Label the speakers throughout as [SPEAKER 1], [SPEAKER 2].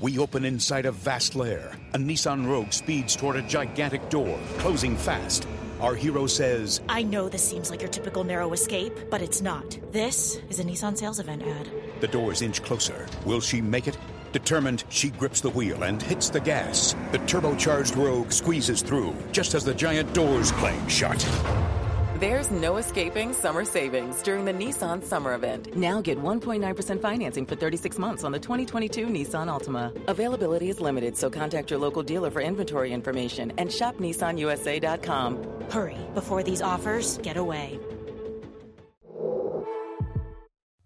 [SPEAKER 1] We open inside a vast lair. A Nissan Rogue speeds toward a gigantic door, closing fast. Our hero says,
[SPEAKER 2] I know this seems like your typical narrow escape, but it's not. This is a Nissan sales event ad.
[SPEAKER 1] The doors inch closer. Will she make it? Determined, she grips the wheel and hits the gas. The turbocharged Rogue squeezes through just as the giant doors clang shut.
[SPEAKER 3] There's no escaping summer savings during the Nissan Summer Event. Now get 1.9% financing for 36 months on the 2022 Nissan Altima. Availability is limited, so contact your local dealer for inventory information and shop nissanusa.com.
[SPEAKER 2] Hurry before these offers get away.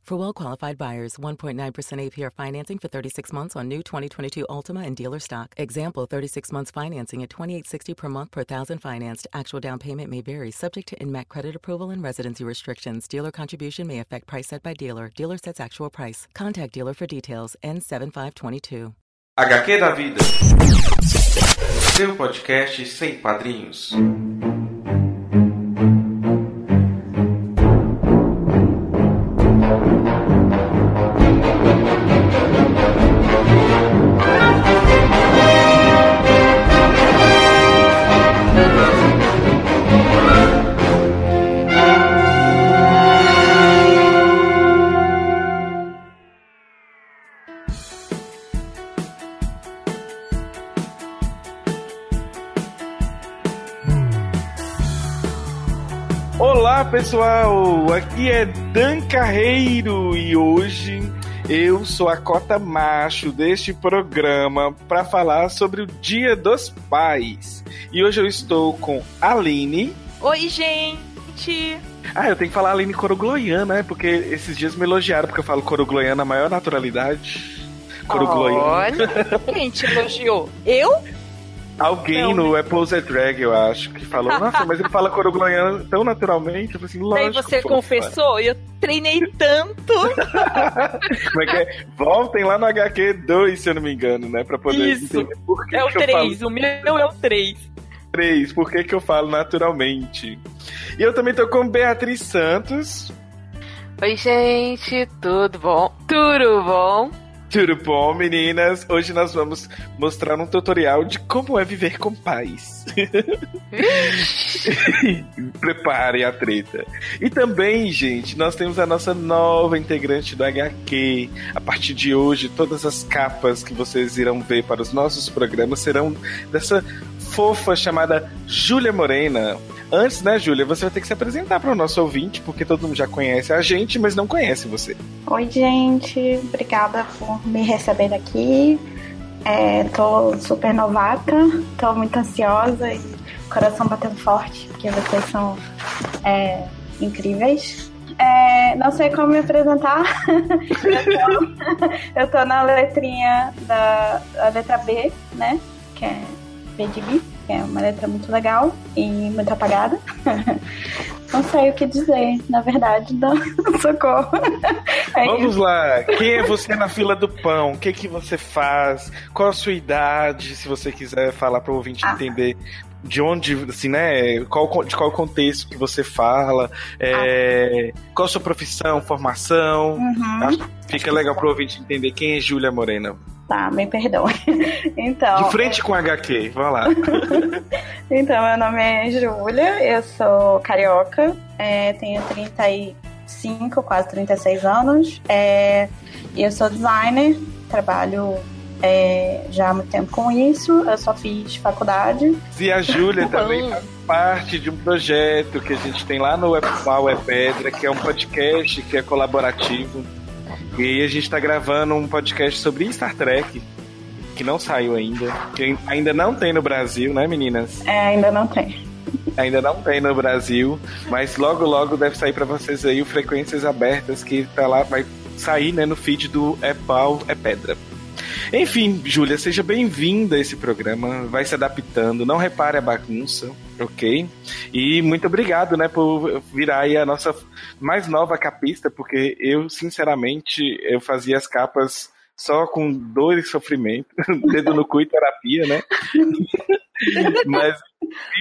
[SPEAKER 3] For well qualified buyers, 1.9% APR financing for 36 months on new 2022 Altima and dealer stock. Example 36 months financing at 2860 per month per thousand financed. Actual down payment may vary, subject to INMAC credit approval and residency restrictions. Dealer contribution may affect price set by dealer. Dealer sets actual price. Contact dealer for details. N7522.
[SPEAKER 4] HQ da Vida. Seu podcast sem padrinhos. Olá pessoal, aqui é Dan Carreiro e hoje eu sou a cota macho deste programa para falar sobre o Dia dos Pais. E hoje eu estou com Aline.
[SPEAKER 5] Oi, gente!
[SPEAKER 4] Ah, eu tenho que falar Aline Corogloiana, né? Porque esses dias me elogiaram porque eu falo Corogloiana na maior naturalidade. Corogloiana.
[SPEAKER 5] Olha, quem te elogiou? Eu?
[SPEAKER 4] Alguém
[SPEAKER 5] Não,
[SPEAKER 4] no Apple's Drag, eu acho, que falou, nossa, mas ele fala corogloiano tão naturalmente. Eu assim,
[SPEAKER 5] Daí
[SPEAKER 4] lógico.
[SPEAKER 5] você
[SPEAKER 4] fofa.
[SPEAKER 5] confessou? Eu treinei tanto.
[SPEAKER 4] Como é que é? Voltem lá no HQ2, se eu não me engano, né? Pra poder
[SPEAKER 5] Isso.
[SPEAKER 4] entender por que,
[SPEAKER 5] É o
[SPEAKER 4] que eu
[SPEAKER 5] 3,
[SPEAKER 4] falo
[SPEAKER 5] o meu é o 3.
[SPEAKER 4] 3, por que, que eu falo naturalmente. E eu também tô com Beatriz Santos.
[SPEAKER 5] Oi, gente, tudo bom? Tudo bom?
[SPEAKER 4] Tudo bom, meninas? Hoje nós vamos mostrar um tutorial de como é viver com pais. Preparem a treta. E também, gente, nós temos a nossa nova integrante do HQ. A partir de hoje, todas as capas que vocês irão ver para os nossos programas serão dessa fofa chamada Júlia Morena. Antes, né, Júlia, você vai ter que se apresentar para o nosso ouvinte, porque todo mundo já conhece a gente, mas não conhece você.
[SPEAKER 6] Oi, gente. Obrigada por me receber aqui. É, tô super novata, tô muito ansiosa e coração batendo forte, porque vocês são é, incríveis. É, não sei como me apresentar. eu, tô, eu tô na letrinha da letra B, né? Que é B de bi, que é uma letra muito legal e muito apagada. Não sei o que dizer, na verdade, dá socorro. É
[SPEAKER 4] Vamos lá, quem é você na fila do pão? O que que você faz? Qual a sua idade? Se você quiser falar para o ouvinte
[SPEAKER 6] Ah.
[SPEAKER 4] entender de onde, assim, né? Qual, de qual contexto que você fala? é, Qual a sua profissão, formação?
[SPEAKER 6] Uhum.
[SPEAKER 4] Acho fica legal para o ouvinte entender quem é Júlia Morena.
[SPEAKER 6] Tá, me perdoe. Então,
[SPEAKER 4] De frente com HQ, vai lá.
[SPEAKER 6] então meu nome é Júlia, eu sou carioca, é, tenho 35, quase 36 anos, é, eu sou designer, trabalho é, já há muito tempo com isso, eu só fiz faculdade.
[SPEAKER 4] E a Júlia também faz parte de um projeto que a gente tem lá no Webpau é Pedra, que é um podcast que é colaborativo. E aí a gente tá gravando um podcast sobre Star Trek, que não saiu ainda. Que ainda não tem no Brasil, né, meninas?
[SPEAKER 6] É, ainda não tem.
[SPEAKER 4] Ainda não tem no Brasil, mas logo logo deve sair pra vocês aí o Frequências Abertas, que tá lá, vai sair né, no feed do É Pau, É Pedra. Enfim, Júlia, seja bem-vinda a esse programa. Vai se adaptando, não repare a bagunça, ok? E muito obrigado, né, por virar aí a nossa mais nova capista, porque eu, sinceramente, eu fazia as capas só com dor e sofrimento, dedo no cu e terapia, né? Mas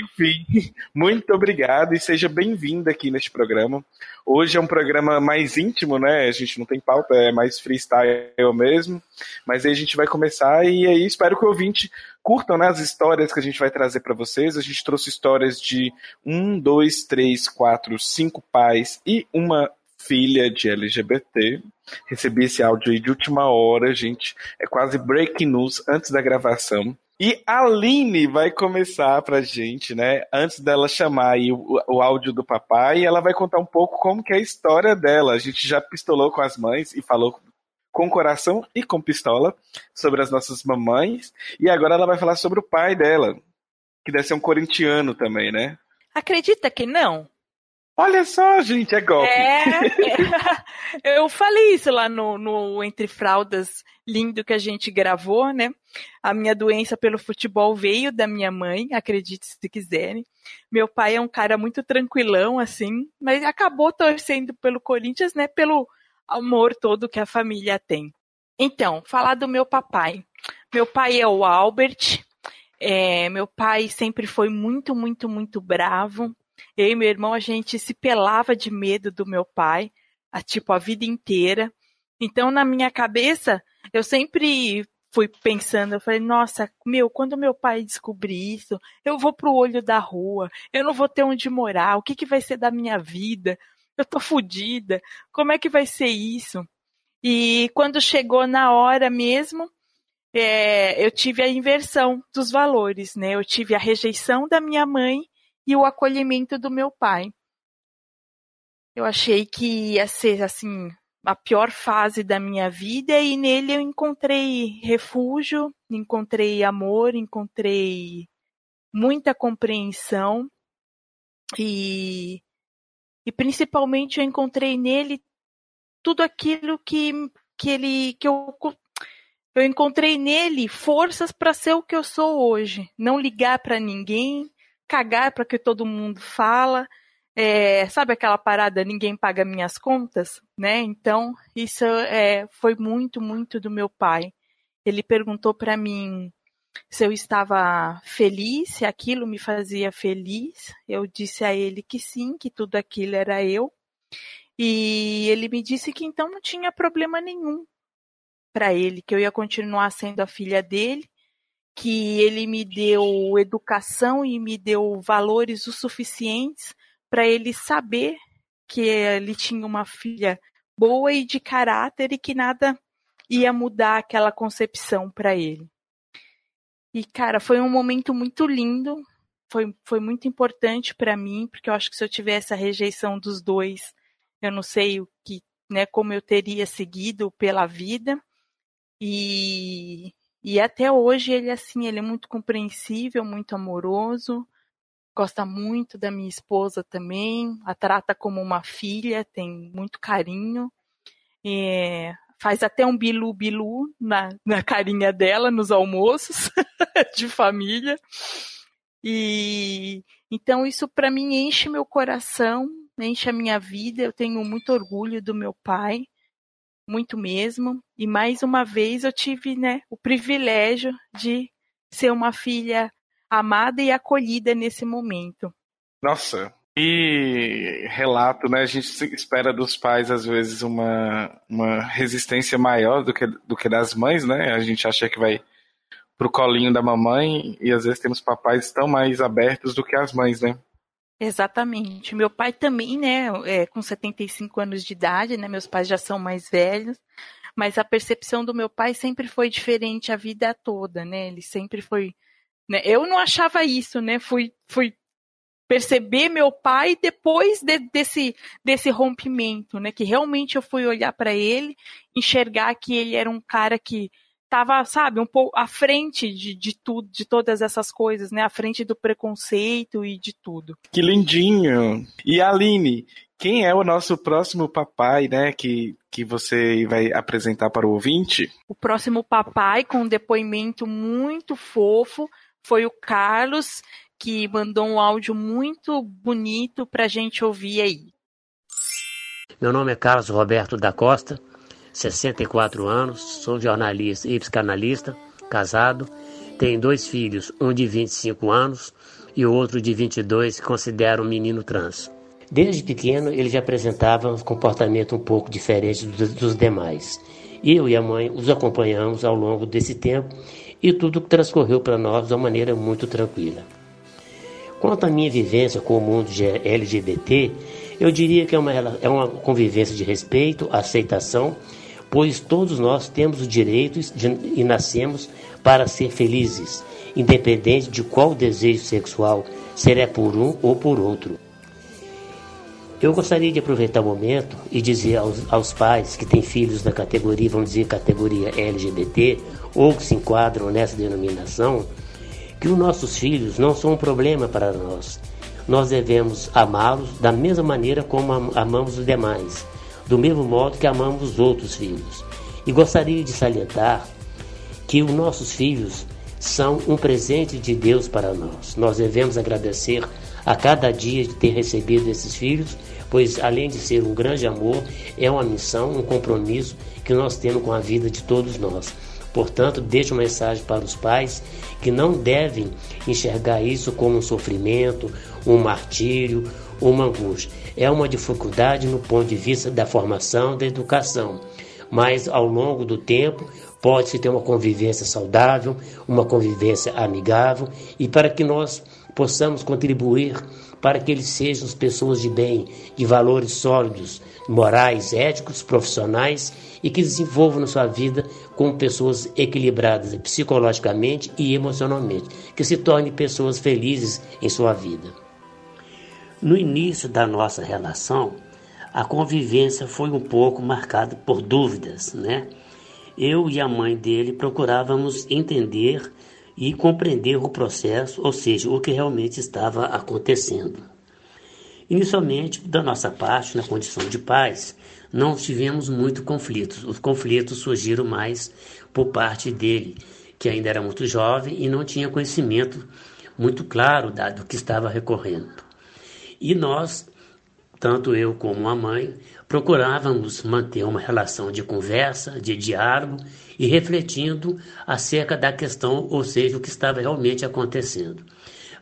[SPEAKER 4] Enfim, muito obrigado e seja bem-vinda aqui neste programa. Hoje é um programa mais íntimo, né? A gente não tem pauta, é mais freestyle mesmo. Mas aí a gente vai começar e aí espero que o ouvinte curtam né, as histórias que a gente vai trazer para vocês. A gente trouxe histórias de um, dois, três, quatro, cinco pais e uma filha de LGBT. Recebi esse áudio aí de última hora, gente. É quase breaking news antes da gravação. E a Aline vai começar pra gente, né? Antes dela chamar o, o áudio do papai, ela vai contar um pouco como que é a história dela. A gente já pistolou com as mães e falou com coração e com pistola sobre as nossas mamães. E agora ela vai falar sobre o pai dela, que deve ser um corintiano também, né?
[SPEAKER 7] Acredita que não?
[SPEAKER 4] Olha só, gente, é golpe.
[SPEAKER 7] É. Eu falei isso lá no, no Entre Fraldas lindo que a gente gravou, né? A minha doença pelo futebol veio da minha mãe, acredite se quiserem. Meu pai é um cara muito tranquilão, assim, mas acabou torcendo pelo Corinthians, né? Pelo amor todo que a família tem. Então, falar do meu papai. Meu pai é o Albert. É, meu pai sempre foi muito, muito, muito bravo eu e meu irmão, a gente se pelava de medo do meu pai, a, tipo, a vida inteira. Então, na minha cabeça, eu sempre fui pensando, eu falei, nossa, meu, quando meu pai descobrir isso, eu vou pro olho da rua, eu não vou ter onde morar, o que, que vai ser da minha vida? Eu tô fodida, como é que vai ser isso? E quando chegou na hora mesmo, é, eu tive a inversão dos valores, né? Eu tive a rejeição da minha mãe e o acolhimento do meu pai. Eu achei que ia ser assim a pior fase da minha vida e nele eu encontrei refúgio, encontrei amor, encontrei muita compreensão e e principalmente eu encontrei nele tudo aquilo que que ele que eu eu encontrei nele forças para ser o que eu sou hoje, não ligar para ninguém, cagar para que todo mundo fala. É, sabe aquela parada, ninguém paga minhas contas, né? Então, isso é, foi muito, muito do meu pai. Ele perguntou para mim se eu estava feliz, se aquilo me fazia feliz. Eu disse a ele que sim, que tudo aquilo era eu. E ele me disse que então não tinha problema nenhum para ele, que eu ia continuar sendo a filha dele que ele me deu educação e me deu valores o suficientes para ele saber que ele tinha uma filha boa e de caráter e que nada ia mudar aquela concepção para ele. E cara, foi um momento muito lindo, foi, foi muito importante para mim, porque eu acho que se eu tivesse a rejeição dos dois, eu não sei o que, né, como eu teria seguido pela vida. E, e até hoje ele assim, ele é muito compreensível, muito amoroso, gosta muito da minha esposa também, a trata como uma filha, tem muito carinho. É, faz até um bilu-bilu na, na carinha dela nos almoços de família. E então isso para mim enche meu coração, enche a minha vida. Eu tenho muito orgulho do meu pai muito mesmo. E mais uma vez eu tive, né, o privilégio de ser uma filha amada e acolhida nesse momento.
[SPEAKER 4] Nossa, e relato, né? A gente espera dos pais, às vezes, uma, uma resistência maior do que, do que das mães, né? A gente acha que vai pro colinho da mamãe e às vezes temos papais tão mais abertos do que as mães, né?
[SPEAKER 7] Exatamente. Meu pai também, né, é, com 75 anos de idade, né, meus pais já são mais velhos, mas a percepção do meu pai sempre foi diferente a vida toda, né, ele sempre foi, né, eu não achava isso, né, fui, fui perceber meu pai depois de, desse, desse rompimento, né, que realmente eu fui olhar para ele, enxergar que ele era um cara que estava, sabe, um pouco à frente de, de tudo, de todas essas coisas, né? À frente do preconceito e de tudo.
[SPEAKER 4] Que lindinho! E Aline, quem é o nosso próximo papai, né, que, que você vai apresentar para o ouvinte?
[SPEAKER 7] O próximo papai, com um depoimento muito fofo, foi o Carlos, que mandou um áudio muito bonito para a gente ouvir aí.
[SPEAKER 8] Meu nome é Carlos Roberto da Costa, 64 anos, sou jornalista e psicanalista, casado, tenho dois filhos, um de 25 anos e outro de 22 que considera um menino trans. Desde pequeno, ele já apresentava um comportamento um pouco diferente dos demais. Eu e a mãe os acompanhamos ao longo desse tempo e tudo transcorreu para nós de uma maneira muito tranquila. Quanto à minha vivência com o mundo LGBT, eu diria que é uma, é uma convivência de respeito, aceitação, pois todos nós temos o direito e nascemos para ser felizes, independente de qual desejo sexual, será por um ou por outro. Eu gostaria de aproveitar o momento e dizer aos, aos pais que têm filhos da categoria, vamos dizer, categoria LGBT, ou que se enquadram nessa denominação, que os nossos filhos não são um problema para nós. Nós devemos amá-los da mesma maneira como amamos os demais, do mesmo modo que amamos os outros filhos. E gostaria de salientar que os nossos filhos são um presente de Deus para nós. Nós devemos agradecer a cada dia de ter recebido esses filhos, pois além de ser um grande amor, é uma missão, um compromisso que nós temos com a vida de todos nós. Portanto, deixo uma mensagem para os pais que não devem enxergar isso como um sofrimento, um martírio, uma angústia. É uma dificuldade no ponto de vista da formação, da educação. Mas ao longo do tempo pode-se ter uma convivência saudável, uma convivência amigável e para que nós possamos contribuir para que eles sejam pessoas de bem, de valores sólidos, morais, éticos, profissionais e que desenvolvam na sua vida como pessoas equilibradas psicologicamente e emocionalmente, que se tornem pessoas felizes em sua vida. No início da nossa relação, a convivência foi um pouco marcada por dúvidas, né? Eu e a mãe dele procurávamos entender e compreender o processo, ou seja, o que realmente estava acontecendo. Inicialmente, da nossa parte, na condição de pais, não tivemos muito conflitos. Os conflitos surgiram mais por parte dele, que ainda era muito jovem e não tinha conhecimento muito claro do que estava recorrendo. E nós, tanto eu como a mãe, procurávamos manter uma relação de conversa, de diálogo e refletindo acerca da questão, ou seja, o que estava realmente acontecendo.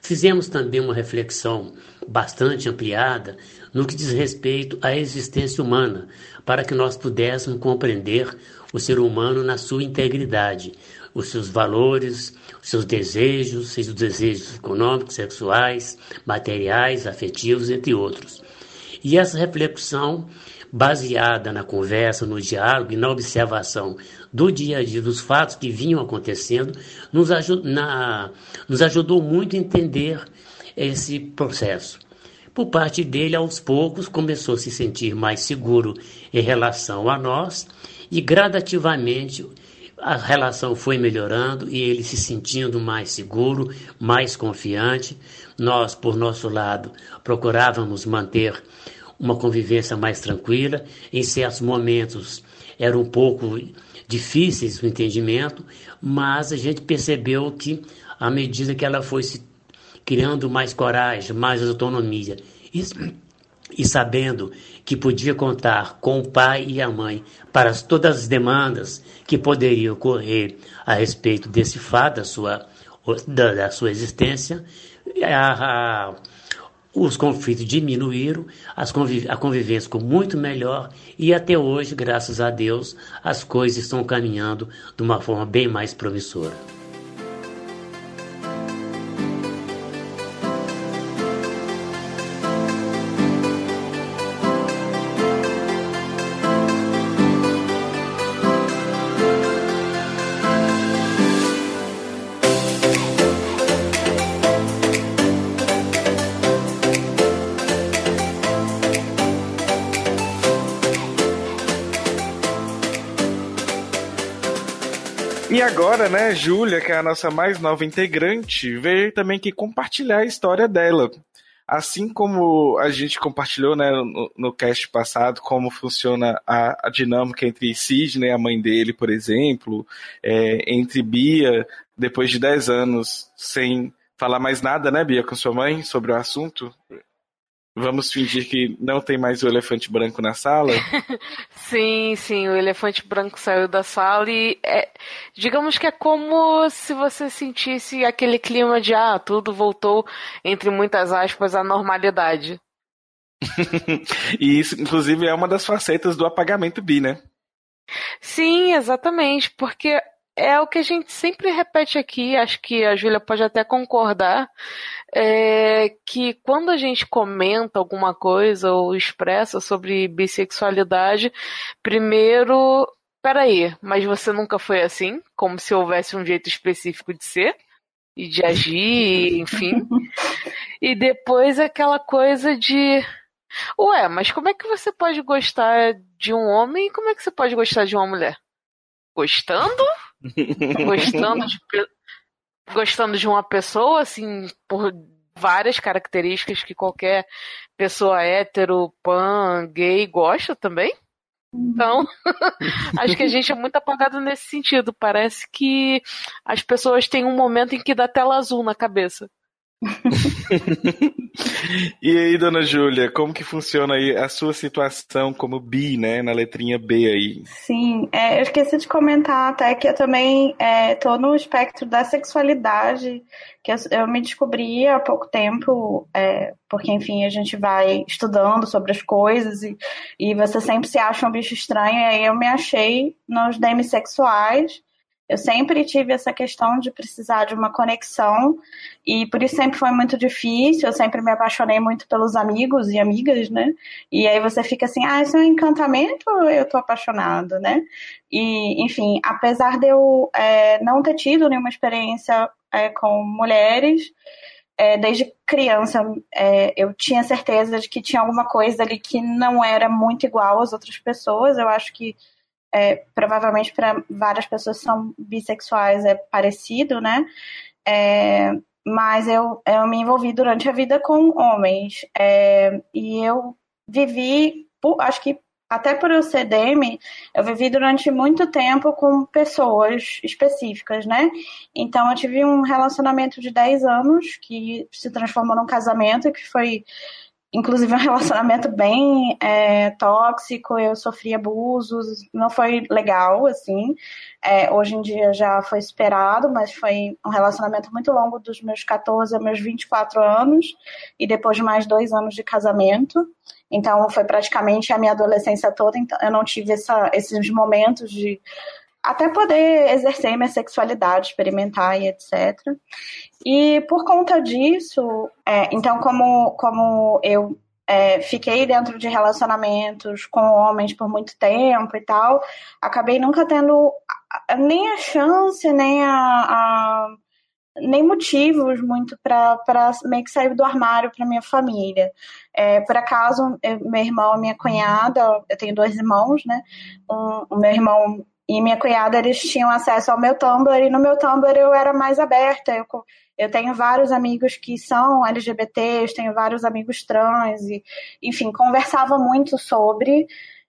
[SPEAKER 8] Fizemos também uma reflexão bastante ampliada no que diz respeito à existência humana, para que nós pudéssemos compreender o ser humano na sua integridade, os seus valores, os seus desejos, seus desejos econômicos, sexuais, materiais, afetivos, entre outros. E essa reflexão baseada na conversa, no diálogo e na observação do dia a dia, dos fatos que vinham acontecendo, nos, ajud na, nos ajudou muito a entender esse processo. Por parte dele, aos poucos, começou a se sentir mais seguro em relação a nós e gradativamente a relação foi melhorando e ele se sentindo mais seguro, mais confiante. Nós, por nosso lado, procurávamos manter uma convivência mais tranquila. Em certos momentos era um pouco difíceis o entendimento, mas a gente percebeu que à medida que ela foi se criando mais coragem, mais autonomia e, e sabendo que podia contar com o pai e a mãe para todas as demandas que poderiam ocorrer a respeito desse fato da sua, da, da sua existência, a, a os conflitos diminuíram, conviv a convivência ficou muito melhor e até hoje, graças a Deus, as coisas estão caminhando de uma forma bem mais promissora.
[SPEAKER 4] Agora, né, Júlia, que é a nossa mais nova integrante, veio também aqui compartilhar a história dela. Assim como a gente compartilhou né, no, no cast passado como funciona a, a, dinâmica entre Sidney, a mãe dele, por exemplo, é, entre Bia, depois de 10 anos sem falar mais nada, né, Bia, com sua mãe sobre o assunto. Vamos fingir que não tem mais o elefante branco na sala?
[SPEAKER 5] sim, sim, o elefante branco saiu da sala e é, digamos que é como se você sentisse aquele clima de ah, tudo voltou, entre muitas aspas, à normalidade.
[SPEAKER 4] e isso, inclusive, é uma das facetas do apagamento bi, né?
[SPEAKER 5] Sim, exatamente, porque é o que a gente sempre repete aqui, acho que a Júlia pode até concordar, é que quando a gente comenta alguma coisa ou expressa sobre bissexualidade, primeiro, peraí, mas você nunca foi assim? Como se houvesse um jeito específico de ser e de agir, enfim. e depois aquela coisa de Ué, mas como é que você pode gostar de um homem e como é que você pode gostar de uma mulher? Gostando? Gostando de gostando de uma pessoa assim por várias características que qualquer pessoa hétero, pan, gay gosta também? Então, acho que a gente é muito apagado nesse sentido. Parece que as pessoas têm um momento em que dá tela azul na cabeça.
[SPEAKER 4] e aí, dona Júlia, como que funciona aí a sua situação como bi, né, na letrinha B aí?
[SPEAKER 6] Sim, é, eu esqueci de comentar até que eu também estou é, no espectro da sexualidade, que eu, eu me descobri há pouco tempo, é, porque, enfim, a gente vai estudando sobre as coisas e, e você sempre se acha um bicho estranho, e aí eu me achei nos demissexuais, eu sempre tive essa questão de precisar de uma conexão e por isso sempre foi muito difícil. Eu sempre me apaixonei muito pelos amigos e amigas, né? E aí você fica assim, ah, isso é um encantamento ou eu tô apaixonado, né? E, enfim, apesar de eu é, não ter tido nenhuma experiência é, com mulheres, é, desde criança é, eu tinha certeza de que tinha alguma coisa ali que não era muito igual às outras pessoas. Eu acho que é, provavelmente para várias pessoas que são bissexuais é parecido, né? É, mas eu, eu me envolvi durante a vida com homens. É, e eu vivi, acho que até por eu ser DM, eu vivi durante muito tempo com pessoas específicas, né? Então eu tive um relacionamento de 10 anos que se transformou num casamento, que foi inclusive um relacionamento bem é, tóxico, eu sofri abusos, não foi legal, assim. É, hoje em dia já foi esperado, mas foi um relacionamento muito longo dos meus 14 aos meus 24 anos, e depois de mais dois anos de casamento. Então foi praticamente a minha adolescência toda, então eu não tive essa, esses momentos de até poder exercer minha sexualidade, experimentar e etc. E por conta disso, é, então como, como eu é, fiquei dentro de relacionamentos com homens por muito tempo e tal, acabei nunca tendo nem a chance, nem a, a nem motivos muito para meio que sair do armário para minha família. É, por acaso, eu, meu irmão minha cunhada, eu tenho dois irmãos, né? Um, o meu irmão e minha cunhada, eles tinham acesso ao meu Tumblr, e no meu Tumblr eu era mais aberta. Eu, eu tenho vários amigos que são LGBTs, tenho vários amigos trans, e, enfim, conversava muito sobre.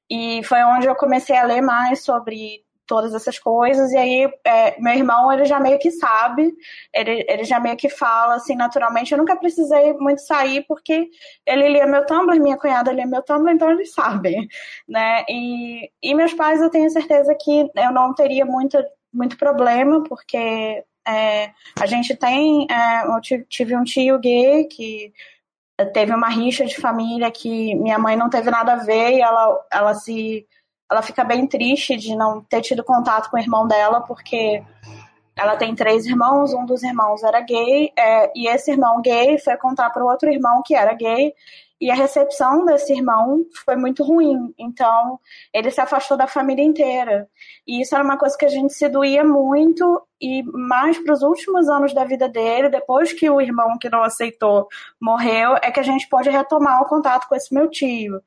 [SPEAKER 6] E foi onde eu comecei a ler mais sobre todas essas coisas. E aí, é, meu irmão, ele já meio que sabe, ele, ele já meio que fala, assim, naturalmente. Eu nunca precisei muito sair, porque ele lia meu Tumblr, minha cunhada lia meu Tumblr, então eles sabem, né? E, e meus pais, eu tenho certeza que eu não teria muito, muito problema, porque é, a gente tem. É, eu tive um tio gay que teve uma rixa de família que minha mãe não teve nada a ver e ela, ela se ela fica bem triste de não ter tido contato com o irmão dela, porque ela tem três irmãos, um dos irmãos era gay, é, e esse irmão gay foi contar para o outro irmão que era gay, e a recepção desse irmão foi muito ruim. Então, ele se afastou da família inteira. E isso era uma coisa que a gente se doía muito, e mais para os últimos anos da vida dele, depois que o irmão que não aceitou morreu, é que a gente pode retomar o contato com esse meu tio.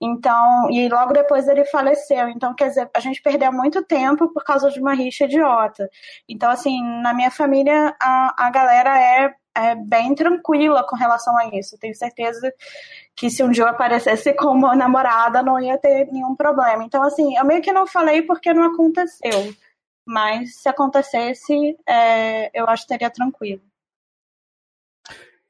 [SPEAKER 6] Então, e logo depois ele faleceu. Então, quer dizer, a gente perdeu muito tempo por causa de uma rixa idiota. Então, assim, na minha família, a, a galera é, é bem tranquila com relação a isso. tenho certeza que se um dia eu aparecesse como namorada, não ia ter nenhum problema. Então, assim, eu meio que não falei porque não aconteceu. Mas se acontecesse, é, eu acho que teria tranquilo.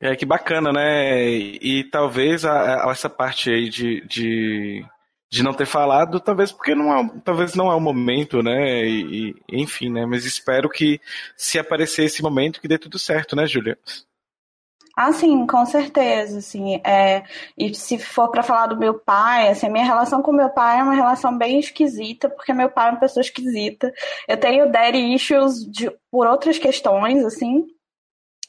[SPEAKER 4] É, que bacana, né? E, talvez a, a, essa parte aí de, de, de, não ter falado, talvez porque não é, talvez não é o momento, né? E, e, enfim, né? Mas espero que se aparecer esse momento, que dê tudo certo, né, Júlia?
[SPEAKER 6] Ah, sim, com certeza, assim, é, e se for para falar do meu pai, assim, a minha relação com meu pai é uma relação bem esquisita, porque meu pai é uma pessoa esquisita. Eu tenho daddy issues de, por outras questões, assim,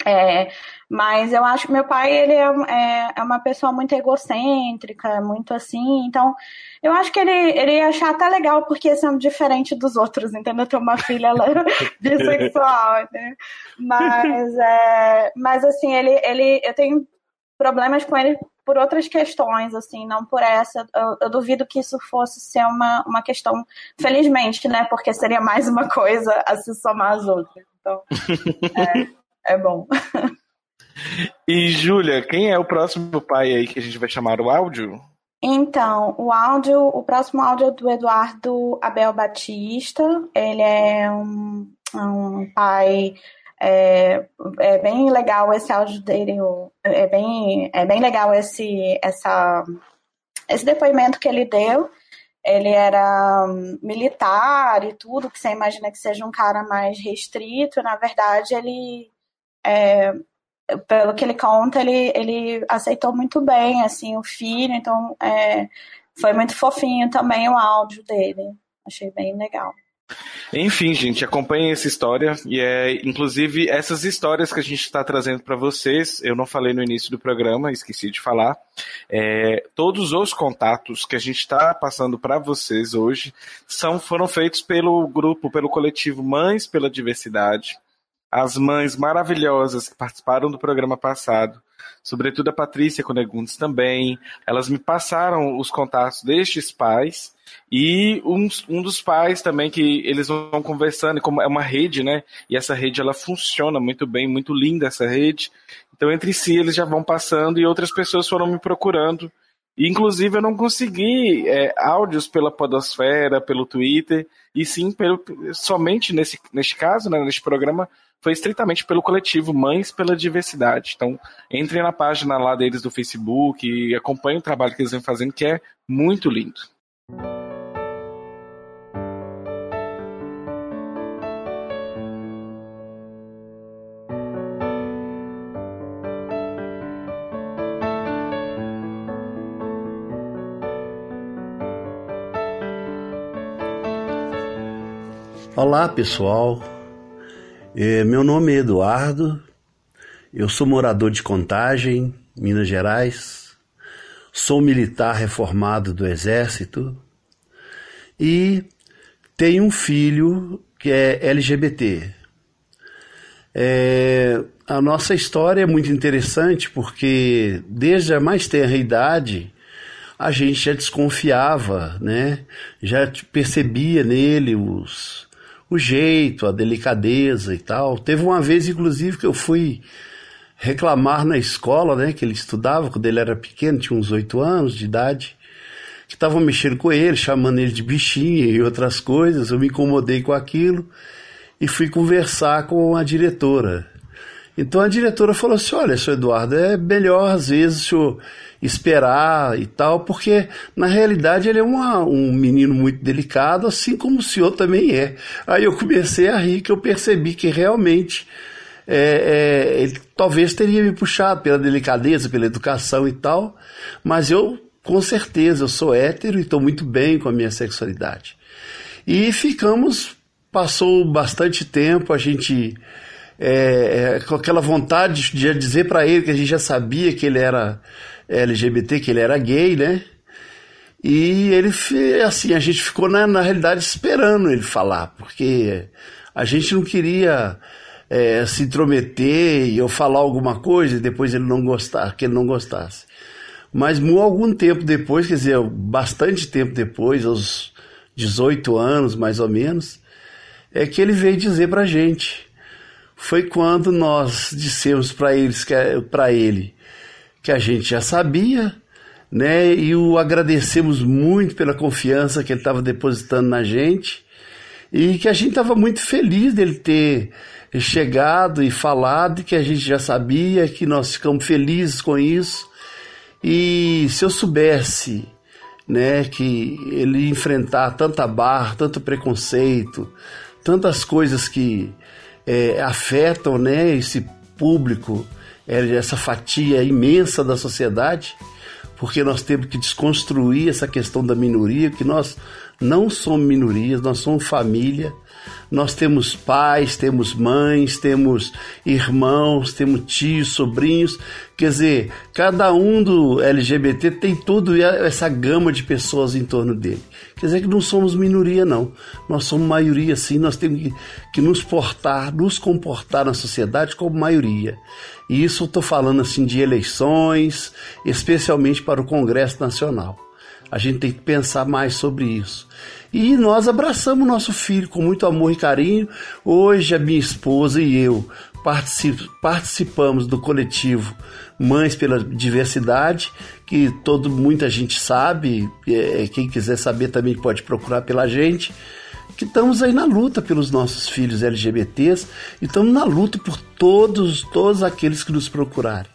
[SPEAKER 6] é, mas eu acho que meu pai ele é, é, é, uma pessoa muito egocêntrica, muito assim. Então, eu acho que ele, ele ia achar até legal porque sendo diferente dos outros, entendeu? Ter uma filha bissexual, né? Mas, é, mas assim, ele, ele, eu tenho problemas com ele por outras questões, assim, não por essa. Eu, eu, duvido que isso fosse ser uma, uma questão, felizmente, né? Porque seria mais uma coisa a se somar às outras. Então, é, é bom.
[SPEAKER 4] E, Júlia, quem é o próximo pai aí que a gente vai chamar o áudio?
[SPEAKER 6] Então, o áudio, o próximo áudio é do Eduardo Abel Batista. Ele é um, um pai. É, é, bem legal esse áudio dele, é bem, é bem legal esse, essa, esse depoimento que ele deu. Ele era militar e tudo, que você imagina que seja um cara mais restrito. Na verdade, ele é, pelo que ele conta, ele, ele aceitou muito bem, assim, o filho, então é, foi muito fofinho também o áudio dele. Achei bem legal.
[SPEAKER 4] Enfim, gente, acompanhem essa história e é inclusive essas histórias que a gente está trazendo para vocês. Eu não falei no início do programa, esqueci de falar. É, todos os contatos que a gente está passando para vocês hoje são foram feitos pelo grupo, pelo coletivo Mães pela Diversidade as mães maravilhosas que participaram do programa passado, sobretudo a Patrícia Conegundes também, elas me passaram os contatos destes pais e um, um dos pais também que eles vão conversando, como é uma rede, né? E essa rede ela funciona muito bem, muito linda essa rede. Então entre si eles já vão passando e outras pessoas foram me procurando. Inclusive eu não consegui é, áudios pela podosfera, pelo Twitter, e sim pelo, somente nesse, neste caso, né, neste programa, foi estritamente pelo coletivo Mães pela Diversidade. Então, entrem na página lá deles do Facebook e acompanhem o trabalho que eles vêm fazendo, que é muito lindo.
[SPEAKER 9] Olá pessoal, meu nome é Eduardo, eu sou morador de Contagem, Minas Gerais, sou militar reformado do Exército e tenho um filho que é LGBT. É, a nossa história é muito interessante porque desde a mais tenra idade a gente já desconfiava, né? Já percebia nele os o jeito, a delicadeza e tal. Teve uma vez, inclusive, que eu fui reclamar na escola, né, que ele estudava quando ele era pequeno, tinha uns oito anos de idade, que estavam mexendo com ele, chamando ele de bichinha e outras coisas. Eu me incomodei com aquilo e fui conversar com a diretora. Então a diretora falou assim: olha, senhor Eduardo, é melhor às vezes o senhor esperar e tal, porque na realidade ele é uma, um menino muito delicado, assim como o senhor também é. Aí eu comecei a rir, que eu percebi que realmente é, é, ele talvez teria me puxado pela delicadeza, pela educação e tal, mas eu, com certeza, eu sou hétero e estou muito bem com a minha sexualidade. E ficamos, passou bastante tempo, a gente é, é, com aquela vontade de dizer para ele que a gente já sabia que ele era LGBT, que ele era gay, né? E ele, assim, a gente ficou na, na realidade esperando ele falar, porque a gente não queria é, se intrometer e eu falar alguma coisa e depois ele não gostar, que ele não gostasse. Mas algum tempo depois, quer dizer, bastante tempo depois, aos 18 anos mais ou menos, é que ele veio dizer pra gente foi quando nós dissemos para eles que para ele que a gente já sabia, né? E o agradecemos muito pela confiança que ele estava depositando na gente. e que a gente estava muito feliz dele ter chegado e falado que a gente já sabia, que nós ficamos felizes com isso. E se eu soubesse né, que ele enfrentar tanta barra, tanto preconceito, tantas coisas que é, afetam né, esse público, é, essa fatia imensa da sociedade, porque nós temos que desconstruir essa questão da minoria, que nós não somos minorias, nós somos família, nós temos pais, temos mães, temos irmãos, temos tios, sobrinhos. Quer dizer, cada um do LGBT tem toda essa gama de pessoas em torno dele. Quer dizer que não somos minoria, não. Nós somos maioria, sim. Nós temos que, nos portar, nos comportar na sociedade como maioria. E isso eu estou falando assim de eleições, especialmente para o Congresso Nacional. A gente tem que pensar mais sobre isso. E nós abraçamos nosso filho com muito amor e carinho. Hoje a minha esposa e eu participamos do coletivo Mães pela Diversidade, que todo muita gente sabe, é, quem quiser saber também pode procurar pela gente, que estamos aí na luta pelos nossos filhos LGBTs e estamos na luta por todos, todos aqueles que nos procurarem.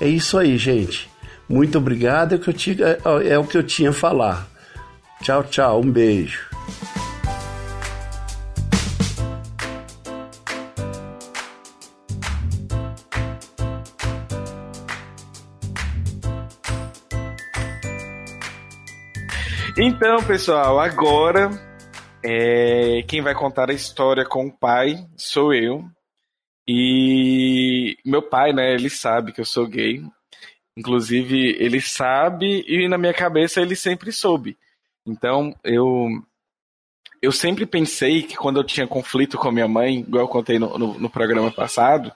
[SPEAKER 9] É isso aí, gente. Muito obrigado, é o que eu tinha, é, é o que eu tinha a falar. Tchau, tchau, um beijo.
[SPEAKER 4] Então, pessoal, agora é, quem vai contar a história com o pai sou eu. E meu pai, né, ele sabe que eu sou gay. Inclusive, ele sabe e na minha cabeça ele sempre soube. Então, eu eu sempre pensei que quando eu tinha conflito com a minha mãe, igual eu contei no, no, no programa passado,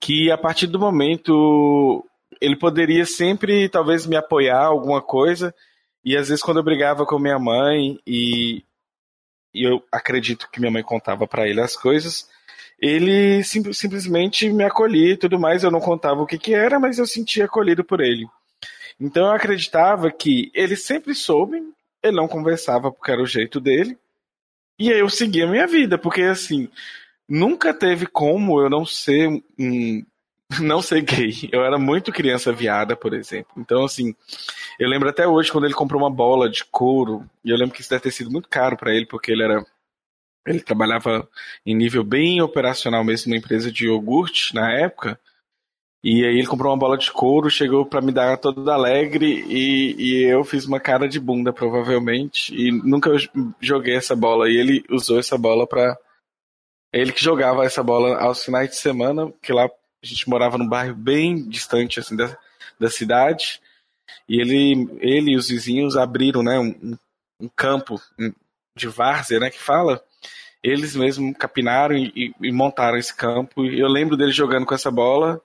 [SPEAKER 4] que a partir do momento ele poderia sempre talvez me apoiar alguma coisa e às vezes quando eu brigava com minha mãe e, e eu acredito que minha mãe contava para ele as coisas ele sim, simplesmente me acolhia e tudo mais. Eu não contava o que, que era, mas eu sentia acolhido por ele. Então eu acreditava que ele sempre soube, ele não conversava porque era o jeito dele, e aí eu seguia a minha vida, porque assim, nunca teve como eu não ser um, não ser gay. Eu era muito criança viada, por exemplo. Então, assim, eu lembro até hoje quando ele comprou uma bola de couro, e eu lembro que isso deve ter sido muito caro para ele, porque ele era ele trabalhava em nível bem operacional mesmo numa empresa de iogurte na época. E aí ele comprou uma bola de couro, chegou para me dar todo alegre e, e, eu fiz uma cara de bunda provavelmente. E nunca joguei essa bola. E ele usou essa bola para ele que jogava essa bola aos finais de semana, que lá a gente morava num bairro bem distante assim da, da cidade. E ele ele e os vizinhos abriram, né, um, um campo de várzea, né, que fala. Eles mesmos capinaram e, e, montaram esse campo. E eu lembro dele jogando com essa bola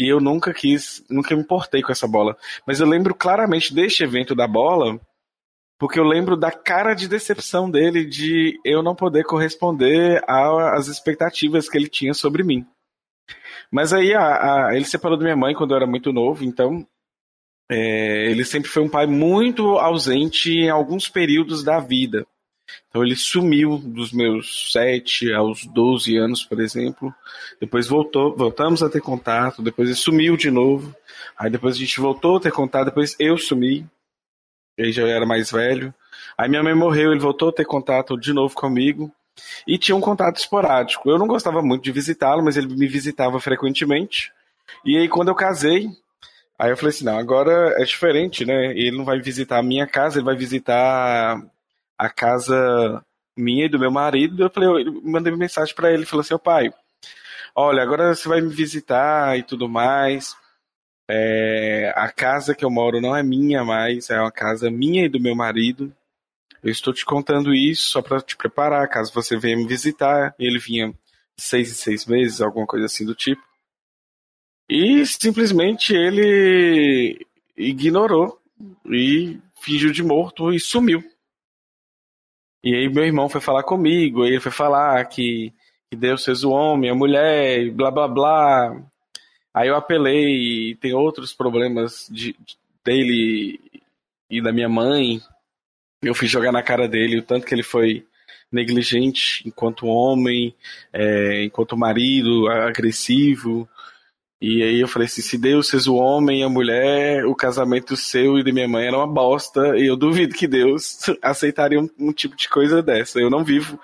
[SPEAKER 4] e eu nunca quis, nunca me importei com essa bola. Mas eu lembro claramente deste evento da bola, porque eu lembro da cara de decepção dele de eu não poder corresponder às expectativas que ele tinha sobre mim. Mas aí a, a, ele separou da minha mãe quando eu era muito novo, então é, ele sempre foi um pai muito ausente em alguns períodos da vida. Então ele sumiu dos meus 7 aos 12 anos, por exemplo. Depois voltou, voltamos a ter contato, depois ele sumiu de novo. Aí depois a gente voltou a ter contato, depois eu sumi. Ele já era mais velho. Aí minha mãe morreu, ele voltou a ter contato de novo comigo. E tinha um contato esporádico. Eu não gostava muito de visitá-lo, mas ele me visitava frequentemente. E aí quando eu casei, aí eu falei assim, não, agora é diferente, né? Ele não vai visitar a minha casa, ele vai visitar a casa minha e do meu marido. Eu falei, eu mandei mensagem para ele, falou assim, pai, olha, agora você vai me visitar e tudo mais. É, a casa que eu moro não é minha mais, é uma casa minha e do meu marido. Eu estou te contando isso só para te preparar, caso você venha me visitar. Ele vinha seis em seis meses, alguma coisa assim do tipo. E simplesmente ele ignorou e fingiu de morto e sumiu. E aí meu irmão foi falar comigo, ele foi falar que, que Deus fez o homem, a mulher, blá blá blá. Aí eu apelei e tem outros problemas de, de, dele e da minha mãe. Eu fui jogar na cara dele o tanto que ele foi negligente enquanto homem, é, enquanto marido, agressivo. E aí eu falei assim, se Deus fez o homem e a mulher, o casamento seu e de minha mãe era uma bosta, e eu duvido que Deus aceitaria um, um tipo de coisa dessa. Eu não vivo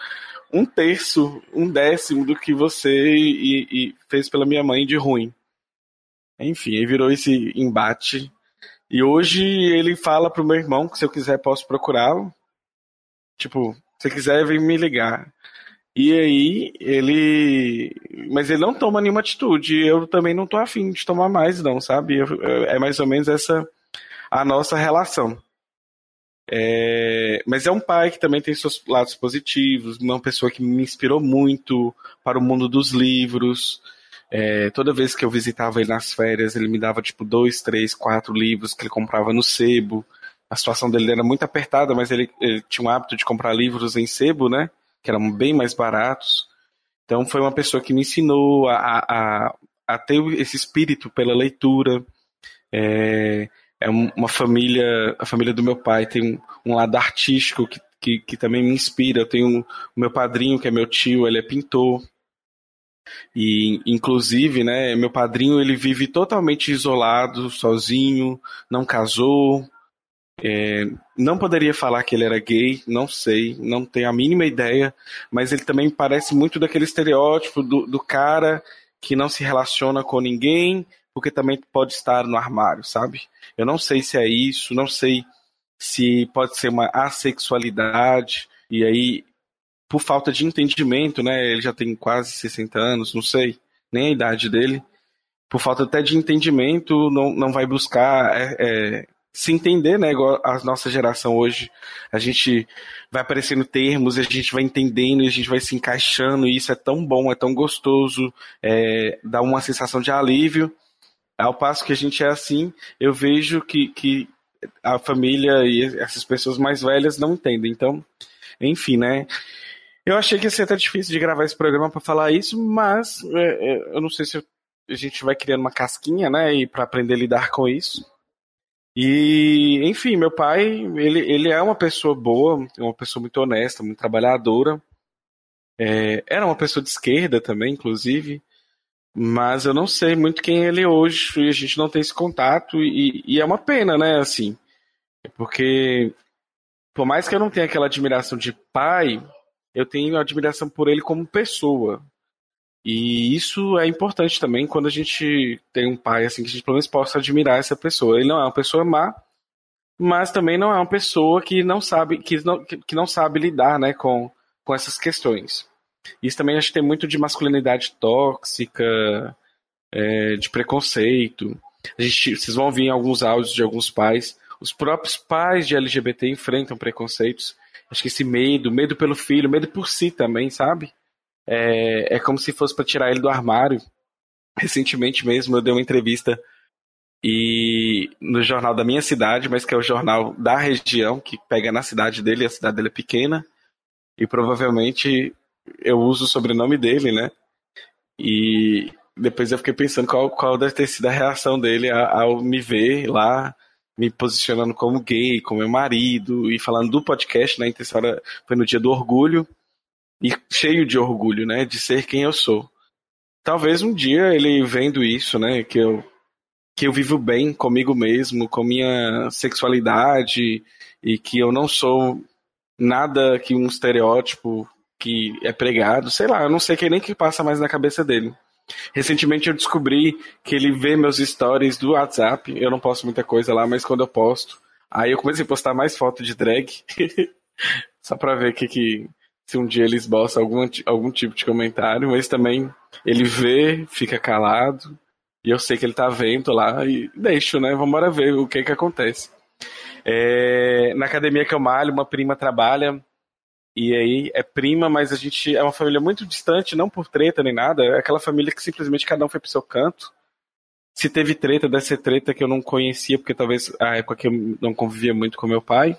[SPEAKER 4] um terço, um décimo do que você e, e fez pela minha mãe de ruim. Enfim, aí virou esse embate. E hoje ele fala pro meu irmão que se eu quiser posso procurá-lo. Tipo, se quiser vem me ligar. E aí ele. Mas ele não toma nenhuma atitude. Eu também não tô afim de tomar mais, não, sabe? Eu, é mais ou menos essa a nossa relação. É... Mas é um pai que também tem seus lados positivos, uma pessoa que me inspirou muito para o mundo dos livros. É... Toda vez que eu visitava ele nas férias, ele me dava tipo dois, três, quatro livros que ele comprava no sebo. A situação dele era muito apertada, mas ele, ele tinha o hábito de comprar livros em sebo, né? Que eram bem mais baratos. Então foi uma pessoa que me ensinou a, a, a ter esse espírito pela leitura. É, é uma família, a família do meu pai tem um, um lado artístico que, que, que, também me inspira. Eu tenho o meu padrinho, que é meu tio, ele é pintor. E, inclusive, né, meu padrinho ele vive totalmente isolado, sozinho, não casou, é, não poderia falar que ele era gay, não sei, não tenho a mínima ideia, mas ele também parece muito daquele estereótipo do, do cara que não se relaciona com ninguém, porque também pode estar no armário, sabe? Eu não sei se é isso, não sei se pode ser uma assexualidade, e aí, por falta de entendimento, né? Ele já tem quase 60 anos, não sei, nem a idade dele. Por falta até de entendimento, não, não vai buscar é, é, se entender, né? Igual a nossa geração hoje, a gente vai aparecendo termos, a gente vai entendendo a gente vai se encaixando, e isso é tão bom, é tão gostoso, é, dá uma sensação de alívio. Ao passo que a gente é assim, eu vejo que, que a família e essas pessoas mais velhas não entendem. Então, enfim, né? Eu achei que ia ser até difícil de gravar esse programa para falar isso, mas é, é, eu não sei se a gente vai criando uma casquinha, né? E para aprender a lidar com isso. E, enfim, meu pai, ele, ele é uma pessoa boa, uma pessoa muito honesta, muito trabalhadora. É, era uma pessoa de esquerda também, inclusive. Mas eu não sei muito quem ele é hoje, e a gente não tem esse contato, e, e é uma pena, né, assim. Porque, por mais que eu não tenha aquela admiração de pai, eu tenho admiração por ele como pessoa. E isso é importante também quando a gente tem um pai assim que a gente pelo menos possa admirar essa pessoa. Ele não é uma pessoa má, mas também não é uma pessoa que não sabe que não, que não sabe lidar, né, com, com essas questões. Isso também acho que tem muito de masculinidade tóxica, é, de preconceito. A gente, vocês vão ouvir alguns áudios de alguns pais. Os próprios pais de LGBT enfrentam preconceitos. Acho que esse medo, medo pelo filho, medo por si também, sabe? É, é como se fosse para tirar ele do armário. Recentemente mesmo eu dei uma entrevista e no jornal da minha cidade, mas que é o jornal da região, que pega na cidade dele, a cidade dele é pequena, e provavelmente eu uso o sobrenome dele, né? E depois eu fiquei pensando qual, qual deve ter sido a reação dele ao me ver lá, me posicionando como gay, como meu marido, e falando do podcast, né? Então, foi no dia do orgulho, e cheio de orgulho, né, de ser quem eu sou. Talvez um dia ele vendo isso, né, que eu que eu vivo bem comigo mesmo, com minha sexualidade e que eu não sou nada que um estereótipo que é pregado, sei lá, eu não sei que nem que passa mais na cabeça dele. Recentemente eu descobri que ele vê meus stories do WhatsApp, eu não posto muita coisa lá, mas quando eu posto, aí eu comecei a postar mais foto de drag, só pra ver o que, que se um dia ele esboça algum, algum tipo de comentário, mas também ele vê, fica calado, e eu sei que ele tá vendo lá, e deixo, né? Vamos embora ver o que que acontece. É, na academia que eu malho, uma prima trabalha, e aí é prima, mas a gente é uma família muito distante, não por treta nem nada, é aquela família que simplesmente cada um foi pro seu canto. Se teve treta, deve ser treta que eu não conhecia, porque talvez a época que eu não convivia muito com meu pai.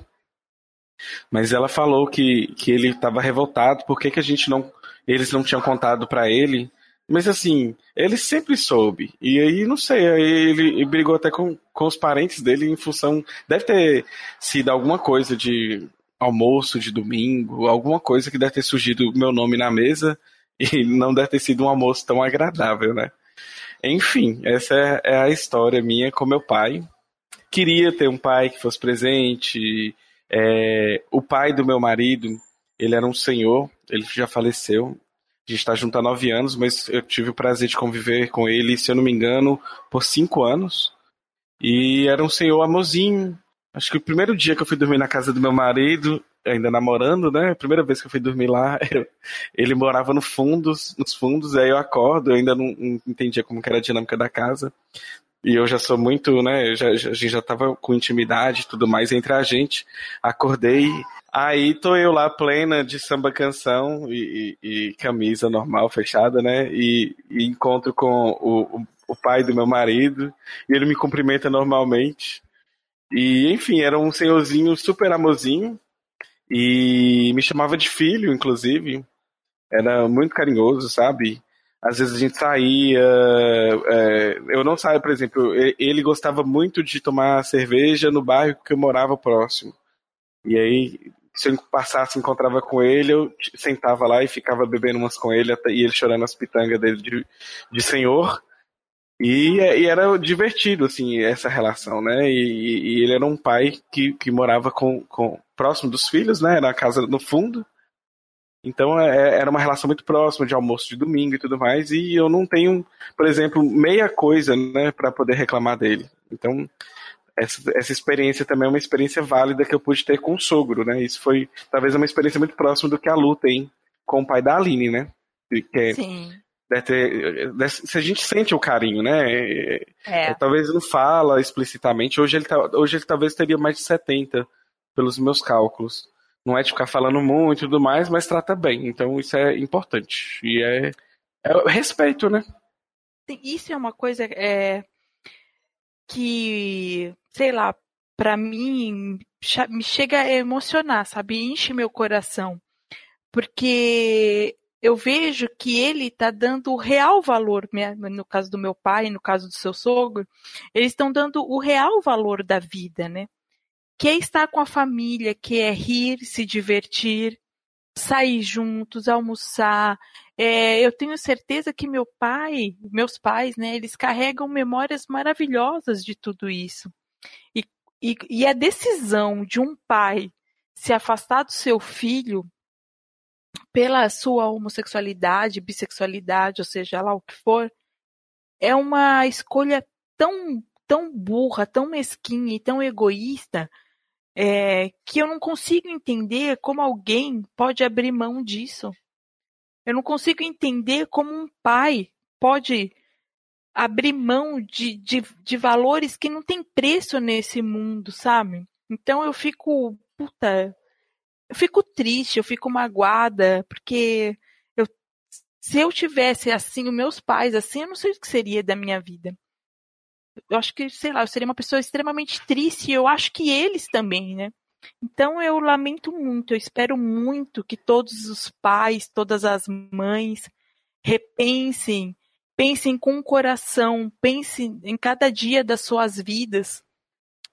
[SPEAKER 4] Mas ela falou que, que ele estava revoltado, por que, a gente não. Eles não tinham contado para ele. Mas assim, ele sempre soube. E aí, não sei, aí ele, brigou até com, com os parentes dele em função. Deve ter sido alguma coisa de almoço de domingo, alguma coisa que deve ter surgido meu nome na mesa e não deve ter sido um almoço tão agradável, né? Enfim, essa é, é a história minha com meu pai. Queria ter um pai que fosse presente. É, o pai do meu marido, ele era um senhor, ele já faleceu. A gente está junto há nove anos, mas eu tive o prazer de conviver com ele, se eu não me engano, por cinco anos. E era um senhor amorzinho. Acho que o primeiro dia que eu fui dormir na casa do meu marido, ainda namorando, né? A primeira vez que eu fui dormir lá, eu, ele morava no fundos, nos fundos, aí eu acordo, eu ainda não, não, entendia como era a dinâmica da casa. E eu já sou muito, né? Já, já, a gente já tava com intimidade e tudo mais entre a gente. Acordei, aí tô eu lá plena de samba canção e, e, e camisa normal, fechada, né? E, e encontro com o, o, o pai do meu marido, e ele me cumprimenta normalmente. E, enfim, era um senhorzinho super amorzinho, e me chamava de filho, inclusive. Era muito carinhoso, sabe? Às vezes a gente saía. É, eu não saía, por exemplo, ele gostava muito de tomar cerveja no bairro que eu morava próximo. E aí, se eu passasse, encontrava com ele, eu sentava lá e ficava bebendo umas com ele, e ele chorando as pitangas dele de, de senhor. E, e, era divertido, assim, essa relação, né? E, e, ele era um pai que, que morava com, com, próximo dos filhos, né? Na casa no fundo. Então é, era uma relação muito próxima de almoço de domingo e tudo mais. E eu não tenho, por exemplo, meia coisa, né, para poder reclamar dele. Então essa, essa experiência também é uma experiência válida que eu pude ter com o sogro, né? Isso foi talvez uma experiência muito próxima do que a Lu tem com o pai da Aline, né? Que é
[SPEAKER 7] Sim
[SPEAKER 4] ter, se a gente sente o carinho, né?
[SPEAKER 7] É. é.
[SPEAKER 4] Talvez não fala explicitamente. Hoje ele, tá, hoje ele talvez teria mais de 70, pelos meus cálculos. Não é de ficar falando muito e tudo mais, mas trata bem. Então isso é importante. E é, é respeito, né?
[SPEAKER 7] Isso é uma coisa é, que, sei lá, para mim me chega a emocionar, sabe? Enche meu coração. Porque eu vejo que ele está dando o real valor, né? no caso do meu pai, no caso do seu sogro, eles estão dando o real valor da vida, né? Que é estar com a família, que é rir, se divertir, sair juntos, almoçar. É, eu tenho certeza que meu pai, meus pais, né, eles carregam memórias maravilhosas de tudo isso. E, e, e a decisão de um pai se afastar do seu filho pela sua homossexualidade, bissexualidade, ou seja lá o que for, é uma escolha tão, tão burra, tão mesquinha e tão egoísta é, que eu não consigo entender como alguém pode abrir mão disso. Eu não consigo entender como um pai pode abrir mão de, de, de valores que não tem preço nesse mundo, sabe? Então eu fico, puta, eu fico triste, eu fico magoada, porque eu, se eu tivesse assim, os meus pais assim, eu não sei o que seria da minha vida. Eu acho que, sei lá, eu seria uma pessoa extremamente triste e eu acho que eles também, né? Então eu lamento muito, eu espero muito que todos os pais, todas as mães repensem, pensem com o coração, pensem em cada dia das suas vidas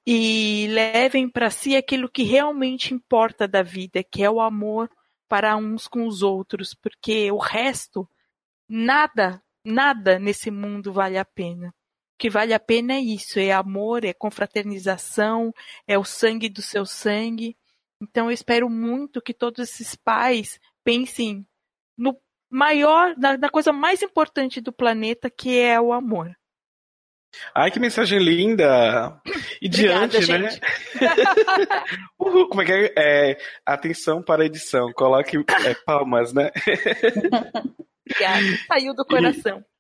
[SPEAKER 7] e levem para si aquilo que realmente importa da vida, que é o amor para uns com os outros, porque o resto, nada, nada nesse mundo vale a pena. O que vale a pena é isso, é amor, é confraternização, é o sangue do seu sangue. Então eu espero muito que todos esses pais pensem no maior, na, na coisa mais importante do planeta, que é o amor.
[SPEAKER 4] Ai, que mensagem linda! E
[SPEAKER 7] Obrigada,
[SPEAKER 4] diante, né? Uhul, como é que é? é? Atenção para a edição, coloque é, palmas, né?
[SPEAKER 7] Obrigada, saiu do coração.
[SPEAKER 4] E,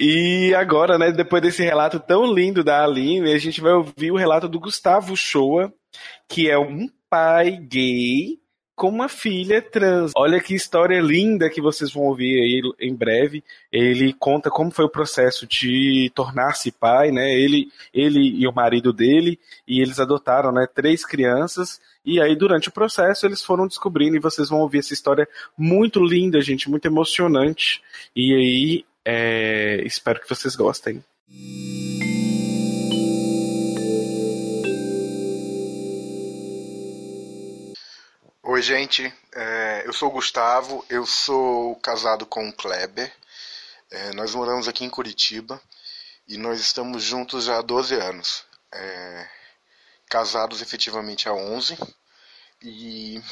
[SPEAKER 4] e, agora, né, depois desse relato tão lindo da Aline, a gente vai ouvir o relato do Gustavo Shoa, que é um pai gay com uma filha trans. Olha que história linda que vocês vão ouvir aí em breve. Ele conta como foi o processo de tornar-se pai, né? Ele, ele e o marido dele, e eles adotaram, né, três crianças. E aí, durante o processo, eles foram descobrindo, e vocês vão ouvir essa história muito linda, gente, muito emocionante. E aí, é, espero que vocês gostem.
[SPEAKER 10] Oi, gente. É, eu sou o Gustavo, eu sou casado com o Kleber. É, nós moramos aqui em Curitiba e nós estamos juntos já há 12 anos. É, casados efetivamente há 11. E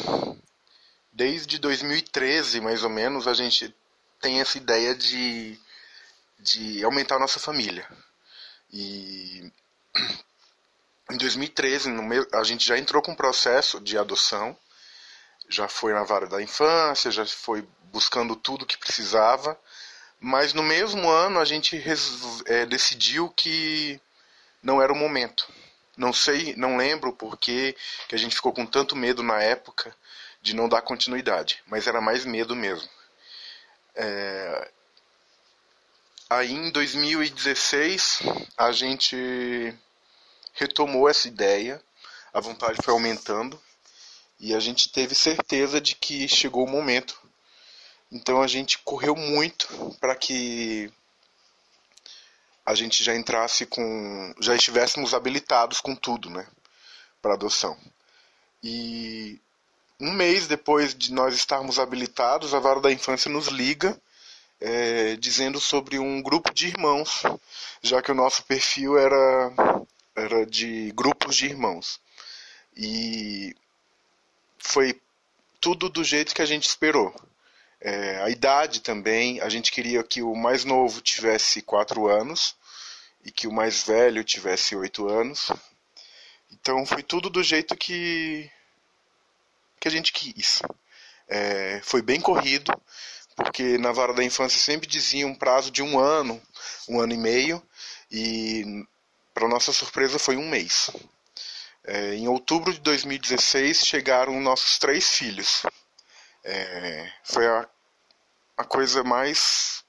[SPEAKER 10] desde 2013, mais ou menos, a gente tem essa ideia de, de aumentar a nossa família. E em 2013, a gente já entrou com um processo de adoção, já foi na vara da infância, já foi buscando tudo que precisava, mas no mesmo ano a gente é, decidiu que não era o momento. Não sei, não lembro porque que a gente ficou com tanto medo na época de não dar continuidade, mas era mais medo mesmo. É... Aí em 2016 a gente retomou essa ideia, a vontade foi aumentando e a gente teve certeza de que chegou o momento. Então a gente correu muito para que a gente já entrasse com, já estivéssemos habilitados com tudo, né, para adoção. E um mês depois de nós estarmos habilitados, a Vara da Infância nos liga é, dizendo sobre um grupo de irmãos, já que o nosso perfil era, era de grupos de irmãos. E foi tudo do jeito que a gente esperou. É, a idade também, a gente queria que o mais novo tivesse quatro anos e que o mais velho tivesse oito anos. Então foi tudo do jeito que que a gente quis. É, foi bem corrido, porque na vara da infância sempre dizia um prazo de um ano, um ano e meio, e para nossa surpresa foi um mês. É, em outubro de 2016 chegaram nossos três filhos. É, foi a, a coisa mais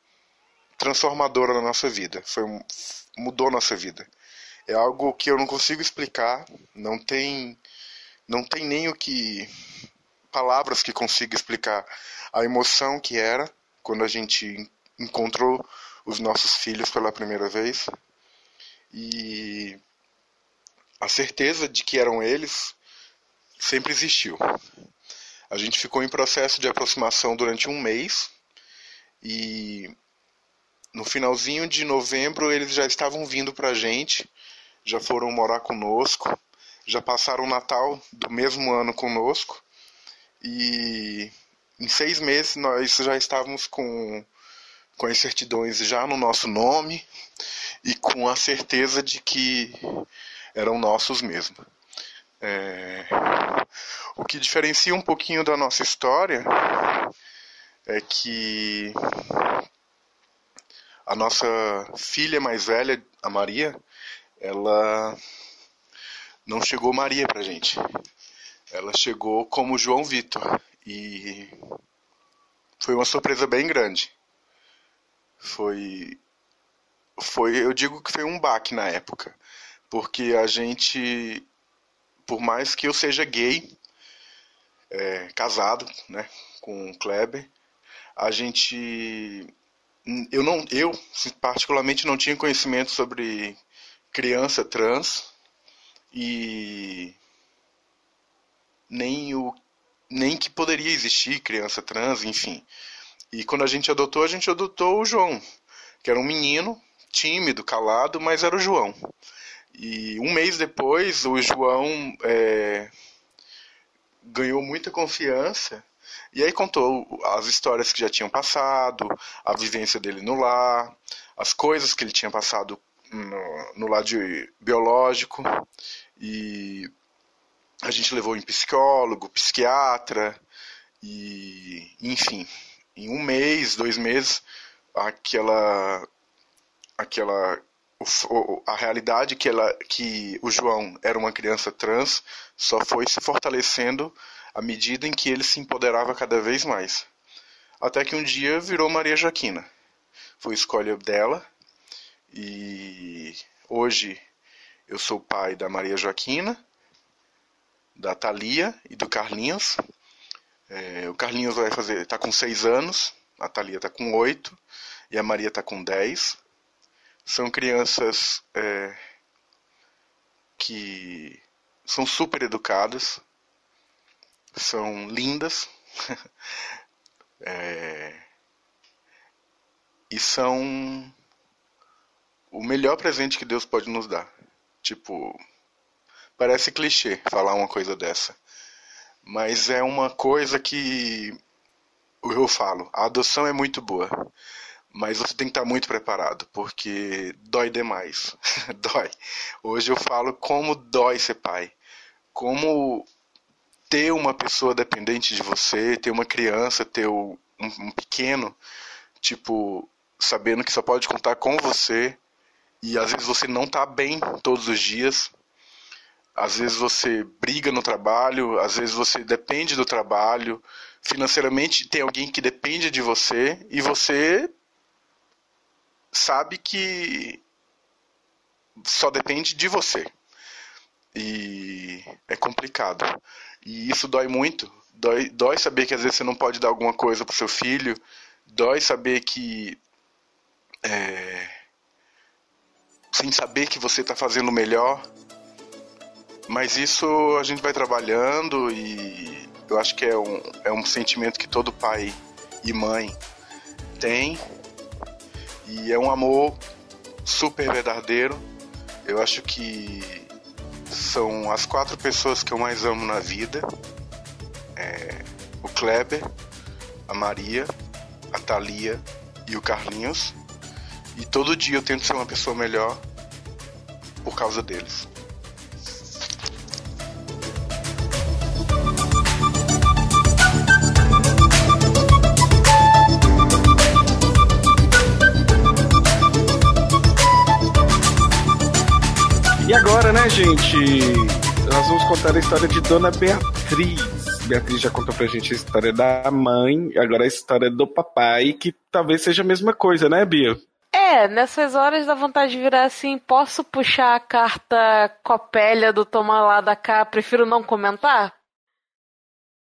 [SPEAKER 10] transformadora da nossa vida. Foi mudou nossa vida. É algo que eu não consigo explicar. Não tem não tem nem o que palavras que consiga explicar a emoção que era quando a gente encontrou os nossos filhos pela primeira vez e a certeza de que eram eles sempre existiu. A gente ficou em processo de aproximação durante um mês e no finalzinho de novembro eles já estavam vindo para a gente, já foram morar conosco, já passaram o Natal do mesmo ano conosco e em seis meses nós já estávamos com, com as certidões já no nosso nome e com a certeza de que eram nossos mesmo. É... O que diferencia um pouquinho da nossa história é que a nossa filha mais velha, a Maria, ela não chegou Maria pra gente. Ela chegou como João Vitor. E foi uma surpresa bem grande. Foi foi, eu digo que foi um baque na época, porque a gente por mais que eu seja gay, é, casado, né, com o Kleber, a gente eu não eu particularmente não tinha conhecimento sobre criança trans e nem o nem que poderia existir criança trans, enfim. E quando a gente adotou, a gente adotou o João, que era um menino tímido, calado, mas era o João. E um mês depois, o João é, ganhou muita confiança e aí contou as histórias que já tinham passado, a vivência dele no lar, as coisas que ele tinha passado no, no lado biológico. E a gente levou em psicólogo, psiquiatra, e enfim, em um mês, dois meses, aquela aquela a realidade que ela que o João era uma criança trans só foi se fortalecendo à medida em que ele se empoderava cada vez mais. Até que um dia virou Maria Joaquina. Foi escolha dela e hoje eu sou pai da Maria Joaquina da Thalia e do Carlinhos. É, o Carlinhos vai fazer, está com 6 anos, a Thalia está com 8 e a Maria está com 10. São crianças é, que são super educadas. são lindas é, e são o melhor presente que Deus pode nos dar. Tipo, parece clichê falar uma coisa dessa, mas é uma coisa que eu falo, a adoção é muito boa, mas você tem que estar muito preparado, porque dói demais. dói. Hoje eu falo como dói ser pai. Como ter uma pessoa dependente de você, ter uma criança, ter um, um pequeno, tipo, sabendo que só pode contar com você, e às vezes você não está bem todos os dias, às vezes você briga no trabalho, às vezes você depende do trabalho, financeiramente tem alguém que depende de você e você sabe que só depende de você. E é complicado. E isso dói muito. Dói, dói saber que às vezes você não pode dar alguma coisa pro seu filho. Dói saber que. É, sem saber que você está fazendo melhor. Mas isso a gente vai trabalhando e eu acho que é um, é um sentimento que todo pai e mãe tem. E é um amor super verdadeiro. Eu acho que são as quatro pessoas que eu mais amo na vida. É o Kleber, a Maria, a Thalia e o Carlinhos. E todo dia eu tento ser uma pessoa melhor por causa deles.
[SPEAKER 4] E agora, né, gente? Nós vamos contar a história de Dona Beatriz. Beatriz já contou pra gente a história da mãe, agora a história do papai, que talvez seja a mesma coisa, né, Bia?
[SPEAKER 5] É, nessas horas dá vontade de virar assim, posso puxar a carta copélia do tomar lá da cá, prefiro não comentar?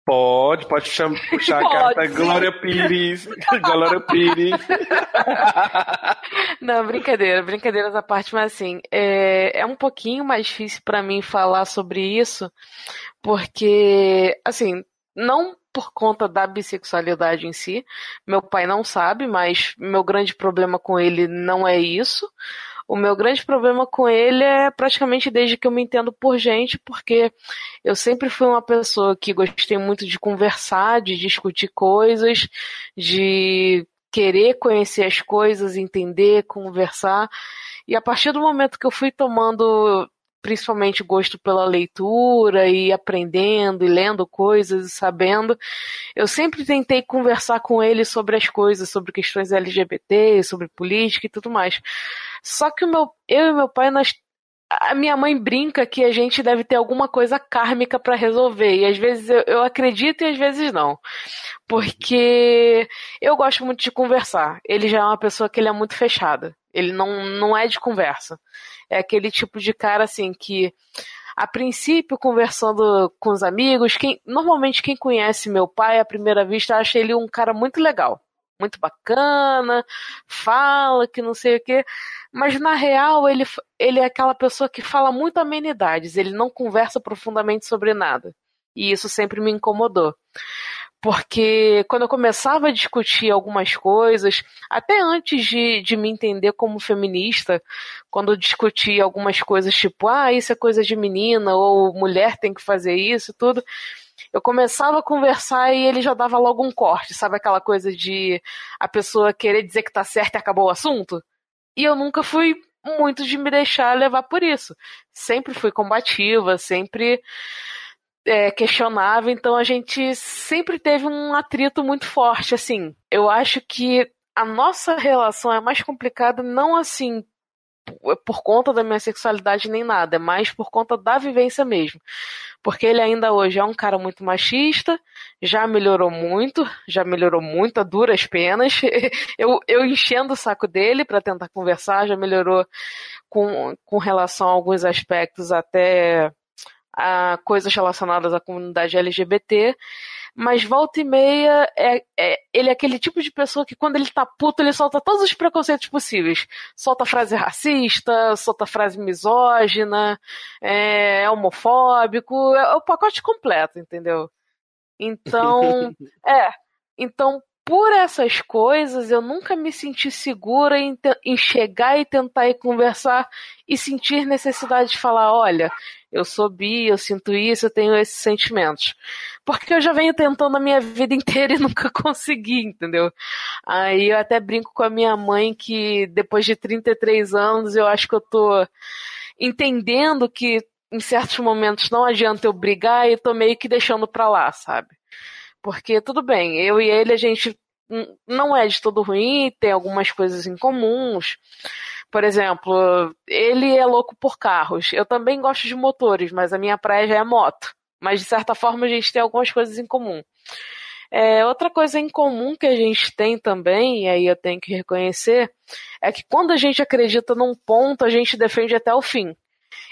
[SPEAKER 4] Pode, pode puxar, puxar a carta Glória Pires. Glória Pires.
[SPEAKER 5] Não, brincadeira, brincadeiras à parte, mas assim, é, é um pouquinho mais difícil para mim falar sobre isso, porque, assim, não por conta da bissexualidade em si, meu pai não sabe, mas meu grande problema com ele não é isso. O meu grande problema com ele é praticamente desde que eu me entendo por gente, porque eu sempre fui uma pessoa que gostei muito de conversar, de discutir coisas, de querer conhecer as coisas, entender, conversar. E a partir do momento que eu fui tomando principalmente gosto pela leitura e aprendendo e lendo coisas e sabendo. Eu sempre tentei conversar com ele sobre as coisas, sobre questões LGBT, sobre política e tudo mais. Só que o meu, eu e meu pai, nós a minha mãe brinca que a gente deve ter alguma coisa kármica para resolver. E às vezes eu, eu, acredito e às vezes não. Porque eu gosto muito de conversar. Ele já é uma pessoa que ele é muito fechada. Ele não, não é de conversa. É aquele tipo de cara assim que a princípio, conversando com os amigos, quem, normalmente quem conhece meu pai à primeira vista acha ele um cara muito legal muito bacana, fala que não sei o quê, mas na real ele, ele é aquela pessoa que fala muito amenidades, ele não conversa profundamente sobre nada. E isso sempre me incomodou. Porque quando eu começava a discutir algumas coisas, até antes de, de me entender como feminista, quando eu discutia algumas coisas tipo, ah, isso é coisa de menina, ou mulher tem que fazer isso, tudo, eu começava a conversar e ele já dava logo um corte, sabe aquela coisa de a pessoa querer dizer que tá certo e acabou o assunto? E eu nunca fui muito de me deixar levar por isso. Sempre fui combativa, sempre é, questionava, então a gente sempre teve um atrito muito forte, assim. Eu acho que a nossa relação é mais complicada não assim por conta da minha sexualidade nem nada, é mais por conta da vivência mesmo. Porque ele ainda hoje é um cara muito machista, já melhorou muito, já melhorou muito a duras penas. Eu, eu enchendo o saco dele para tentar conversar, já melhorou com, com relação a alguns aspectos até a coisas relacionadas à comunidade LGBT mas volta e meia é, é, ele é aquele tipo de pessoa que quando ele tá puto, ele solta todos os preconceitos possíveis. Solta frase racista, solta frase misógina, é, é homofóbico, é o pacote completo, entendeu? Então, é. Então, por essas coisas, eu nunca me senti segura em, em, chegar e tentar ir conversar e sentir necessidade de falar: olha, eu sou bi, eu sinto isso, eu tenho esses sentimentos. Porque eu já venho tentando a minha vida inteira e nunca consegui, entendeu? Aí eu até brinco com a minha mãe que depois de 33 anos eu acho que eu tô entendendo que em certos momentos não adianta eu brigar e tô meio que deixando pra lá, sabe? Porque tudo bem, eu e ele a gente não é de todo ruim, tem algumas coisas em comuns. Por exemplo, ele é louco por carros. Eu também gosto de motores, mas a minha praia já é moto. Mas de certa forma a gente tem algumas coisas em comum. É, outra coisa em comum que a gente tem também, e aí eu tenho que reconhecer, é que quando a gente acredita num ponto, a gente defende até o fim.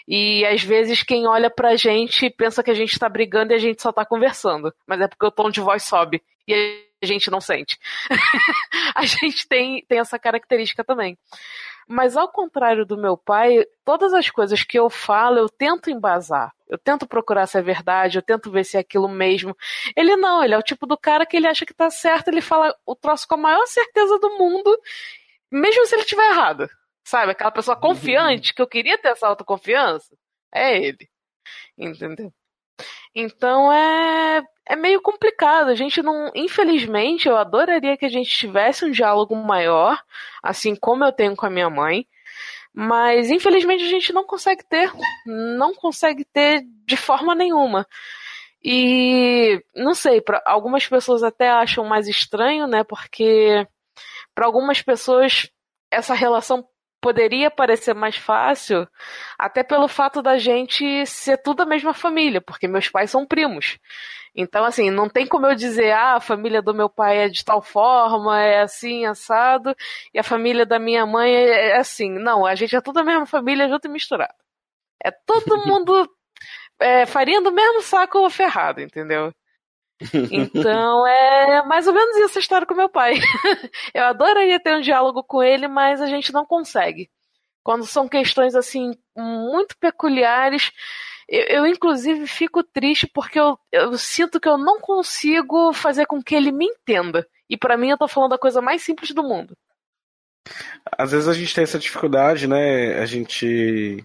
[SPEAKER 5] E às vezes quem olha pra gente pensa que a gente tá brigando e a gente só tá conversando. Mas é porque o tom de voz sobe. E a gente não sente. a gente tem, tem essa característica também. Mas ao contrário do meu pai, todas as coisas que eu falo, eu tento embasar. Eu tento procurar se é verdade, eu tento ver se é aquilo mesmo. Ele não, ele é o tipo do cara que ele acha que tá certo, ele fala o troço com a maior certeza do mundo, mesmo se ele estiver errado. Sabe? Aquela pessoa uhum. confiante, que eu queria ter essa autoconfiança. É ele. Entendeu? Então é, é meio complicado. A gente não. Infelizmente, eu adoraria que a gente tivesse um diálogo maior, assim como eu tenho com a minha mãe. Mas infelizmente a gente não consegue ter. Não consegue ter de forma nenhuma. E não sei, para algumas pessoas até acham mais estranho, né? Porque para algumas pessoas essa relação poderia parecer mais fácil, até pelo fato da gente ser tudo a mesma família, porque meus pais são primos. Então, assim, não tem como eu dizer, ah, a família do meu pai é de tal forma, é assim, assado, e a família da minha mãe é, é assim. Não, a gente é tudo a mesma família, junto e misturado. É todo mundo é, farinha do mesmo saco ferrado, entendeu? Então é mais ou menos isso a história com meu pai. Eu adoraria ter um diálogo com ele, mas a gente não consegue. Quando são questões assim muito peculiares, eu, eu inclusive fico triste porque eu, eu, sinto que eu não consigo fazer com que ele me entenda. E para mim eu tô falando da coisa mais simples do mundo.
[SPEAKER 4] Às vezes a gente tem essa dificuldade, né? A gente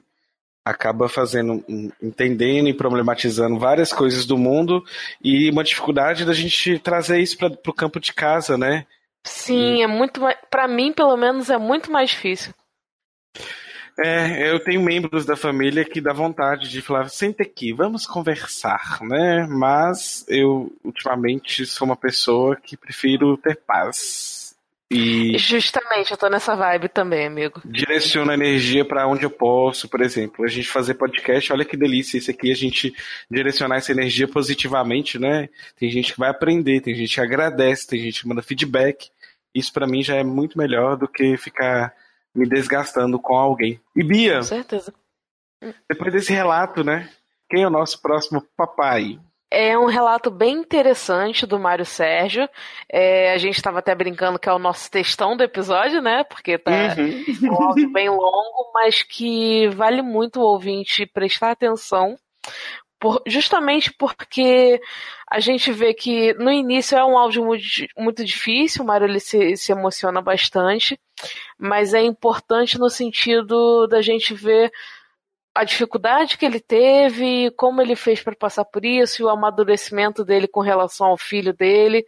[SPEAKER 4] acaba fazendo, entendendo e problematizando várias coisas do mundo e uma dificuldade da gente trazer isso para o campo de casa, né?
[SPEAKER 5] Sim, é muito para mim pelo menos é muito mais difícil.
[SPEAKER 4] É, eu tenho membros da família que dá vontade de falar, senta aqui, vamos conversar, né? Mas eu ultimamente sou uma pessoa que prefiro ter paz. E
[SPEAKER 5] Justamente, eu tô nessa vibe também, amigo.
[SPEAKER 4] Direciono a energia para onde eu posso, por exemplo. A gente fazer podcast, olha que delícia isso aqui, a gente direcionar essa energia positivamente, né? Tem gente que vai aprender, tem gente que agradece, tem gente que manda feedback. Isso para mim já é muito melhor do que ficar me desgastando com alguém. E Bia,
[SPEAKER 5] com certeza.
[SPEAKER 4] Depois desse relato, né? Quem é o nosso próximo papai?
[SPEAKER 5] É um relato bem interessante do Mário Sérgio. É, a gente estava até brincando que é o nosso textão do episódio, né? Porque tá uhum. um áudio bem longo, mas que vale muito o ouvinte prestar atenção. Por, justamente porque a gente vê que no início é um áudio muito, muito difícil, o Mário ele se, se emociona bastante, mas é importante no sentido da gente ver a dificuldade que ele teve, como ele fez para passar por isso, e o amadurecimento dele com relação ao filho dele.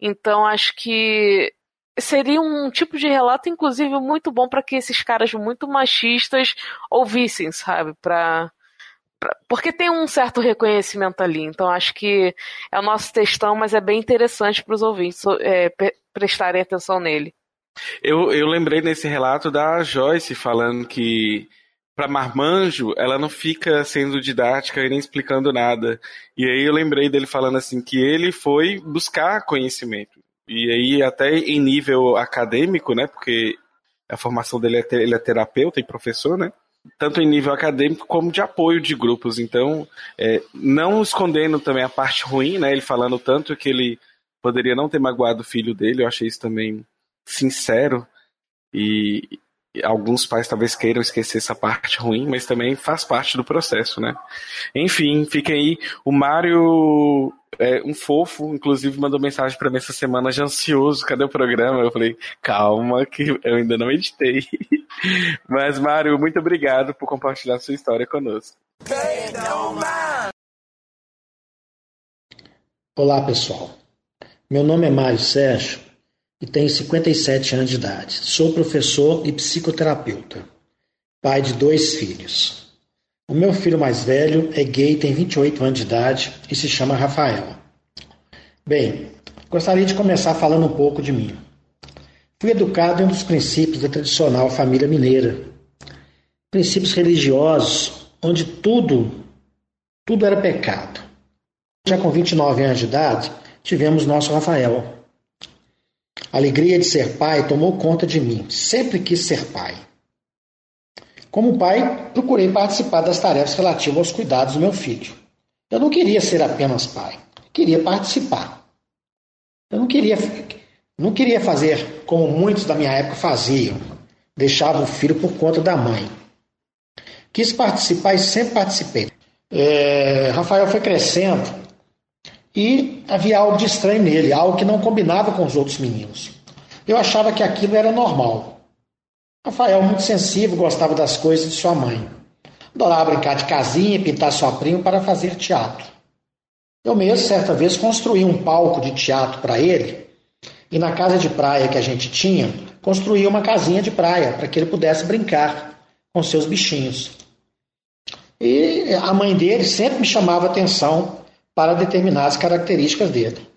[SPEAKER 5] Então acho que seria um tipo de relato, inclusive, muito bom para que esses caras muito machistas ouvissem, sabe? Pra, pra, porque tem um certo reconhecimento ali. Então acho que é o nosso textão, mas é bem interessante para os ouvintes é, prestarem atenção nele.
[SPEAKER 4] Eu, eu lembrei nesse relato da Joyce falando que para marmanjo, ela não fica sendo didática e nem explicando nada. E aí eu lembrei dele falando assim que ele foi buscar conhecimento. E aí até em nível acadêmico, né? Porque a formação dele é, ele é terapeuta e professor, né? Tanto em nível acadêmico como de apoio de grupos. Então, é, não escondendo também a parte ruim, né? Ele falando tanto que ele poderia não ter magoado o filho dele, eu achei isso também sincero. E, alguns pais talvez queiram esquecer essa parte ruim, mas também faz parte do processo, né? Enfim, fica aí. O Mário é um fofo, inclusive mandou mensagem para mim essa semana já ansioso, cadê o programa? Eu falei, calma que eu ainda não editei. Mas Mário, muito obrigado por compartilhar sua história conosco.
[SPEAKER 11] Olá, pessoal. Meu nome é Mário Sérgio e tenho 57 anos de idade. Sou professor e psicoterapeuta, pai de dois filhos. O meu filho mais velho é gay, tem 28 anos de idade e se chama Rafael. Bem, gostaria de começar falando um pouco de mim. Fui educado em um dos princípios da tradicional família mineira. Princípios religiosos, onde tudo, tudo era pecado. Já com 29 anos de idade, tivemos nosso Rafael. A alegria de ser pai tomou conta de mim. Sempre quis ser pai. Como pai, procurei participar das tarefas relativas aos cuidados do meu filho. Eu não queria ser apenas pai, queria participar. Eu não queria, não queria fazer como muitos da minha época faziam, deixavam o filho por conta da mãe. Quis participar e sempre participei. É, Rafael foi crescendo e havia algo de estranho nele, algo que não combinava com os outros meninos. Eu achava que aquilo era normal. Rafael, muito sensível, gostava das coisas de sua mãe. Adorava brincar de casinha e pintar sua prima para fazer teatro. Eu mesmo, certa vez, construí um palco de teatro para ele e na casa de praia que a gente tinha, construí uma casinha de praia para que ele pudesse brincar com seus bichinhos. E a mãe dele sempre me chamava atenção para determinadas características dele.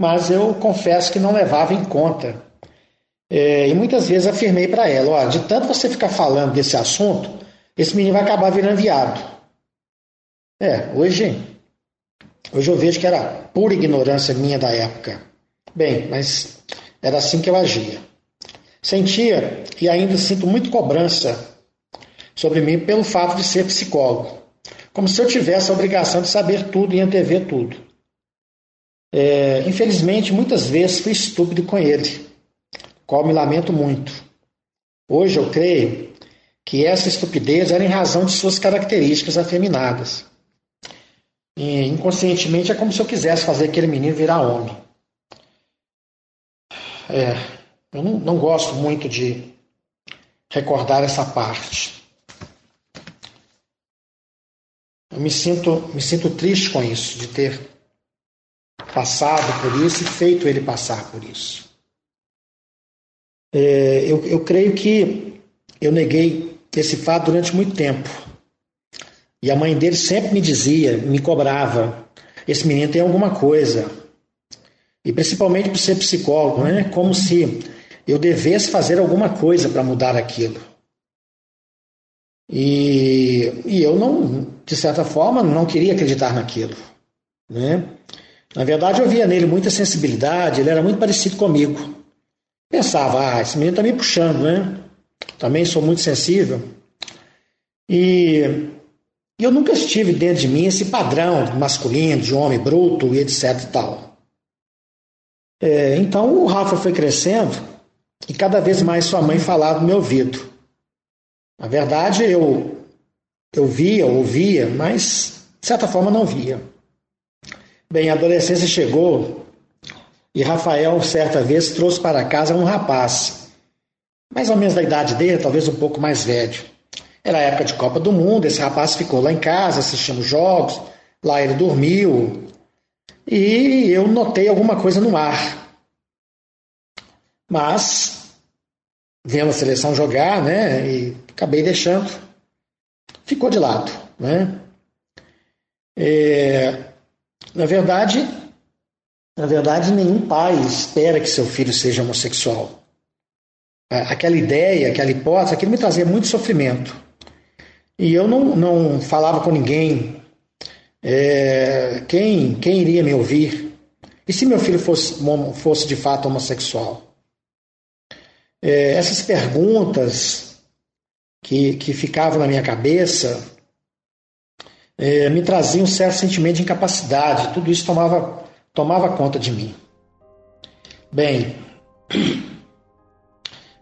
[SPEAKER 11] Mas eu confesso que não levava em conta é, e muitas vezes afirmei para ela: ó, de tanto você ficar falando desse assunto, esse menino vai acabar virando viado. É, hoje, hoje eu vejo que era pura ignorância minha da época. Bem, mas era assim que eu agia. Sentia e ainda sinto muito cobrança sobre mim pelo fato de ser psicólogo, como se eu tivesse a obrigação de saber tudo e antever tudo. É, infelizmente, muitas vezes fui estúpido com ele qual me lamento muito. Hoje eu creio que essa estupidez era em razão de suas características afeminadas. E, inconscientemente é como se eu quisesse fazer aquele menino virar homem. É, eu não, não gosto muito de recordar essa parte. Eu me sinto, me sinto triste com isso, de ter passado por isso e feito ele passar por isso. É, eu, eu creio que eu neguei esse fato durante muito tempo. E a mãe dele sempre me dizia, me cobrava: esse menino tem alguma coisa. E principalmente por ser psicólogo, né? Como se eu devesse fazer alguma coisa para mudar aquilo. E, e eu não, de certa forma, não queria acreditar naquilo. Né? Na verdade, eu via nele muita sensibilidade, ele era muito parecido comigo. Pensava, ah, esse menino está me puxando, né? Também sou muito sensível. E eu nunca estive dentro de mim esse padrão masculino, de homem bruto e etc e tal. É, então o Rafa foi crescendo e cada vez mais sua mãe falava no meu ouvido. Na verdade, eu, eu via, ouvia, mas de certa forma não via. Bem, a adolescência chegou e Rafael, certa vez, trouxe para casa um rapaz, mais ou menos da idade dele, talvez um pouco mais velho. Era a época de Copa do Mundo, esse rapaz ficou lá em casa assistindo jogos, lá ele dormiu, e eu notei alguma coisa no ar. Mas, vendo a seleção jogar, né, e acabei deixando, ficou de lado, né. É, na verdade, na verdade, nenhum pai espera que seu filho seja homossexual. Aquela ideia, aquela hipótese, aquilo me trazia muito sofrimento. E eu não, não falava com ninguém. É, quem, quem iria me ouvir? E se meu filho fosse, fosse de fato homossexual? É, essas perguntas que, que ficavam na minha cabeça é, me traziam um certo sentimento de incapacidade. Tudo isso tomava tomava conta de mim. Bem,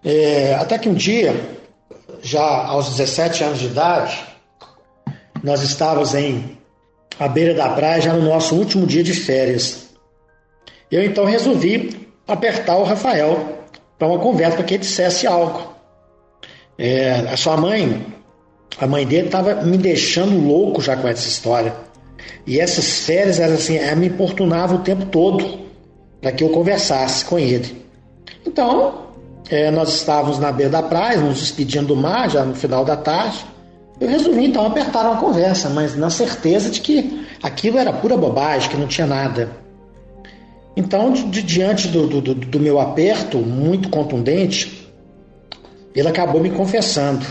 [SPEAKER 11] é, até que um dia, já aos 17 anos de idade, nós estávamos em, à beira da praia, já no nosso último dia de férias. Eu então resolvi apertar o Rafael para uma conversa para que ele dissesse algo. É, a sua mãe, a mãe dele, estava me deixando louco já com essa história. E essas férias, elas, assim, ela me importunava o tempo todo para que eu conversasse com ele. Então, é, nós estávamos na beira da praia, nos despedindo do mar, já no final da tarde. Eu resolvi então apertar uma conversa, mas na certeza de que aquilo era pura bobagem, que não tinha nada. Então, de, diante do, do, do meu aperto muito contundente, ele acabou me confessando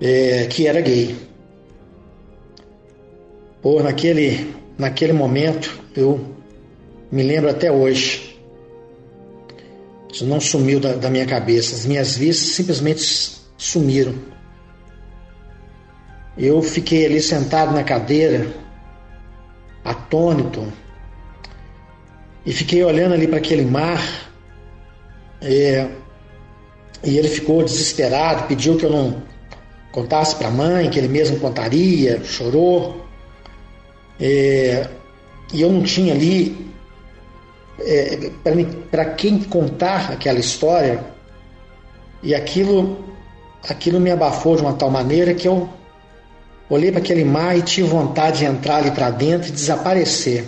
[SPEAKER 11] é, que era gay. Pô, naquele, naquele momento, eu me lembro até hoje. Isso não sumiu da, da minha cabeça. As minhas vistas simplesmente sumiram. Eu fiquei ali sentado na cadeira, atônito, e fiquei olhando ali para aquele mar. É, e ele ficou desesperado, pediu que eu não contasse para a mãe, que ele mesmo contaria, chorou. E eu não tinha ali é, para quem contar aquela história. E aquilo, aquilo me abafou de uma tal maneira que eu Olhei para aquele mar e tive vontade de entrar ali para dentro e desaparecer.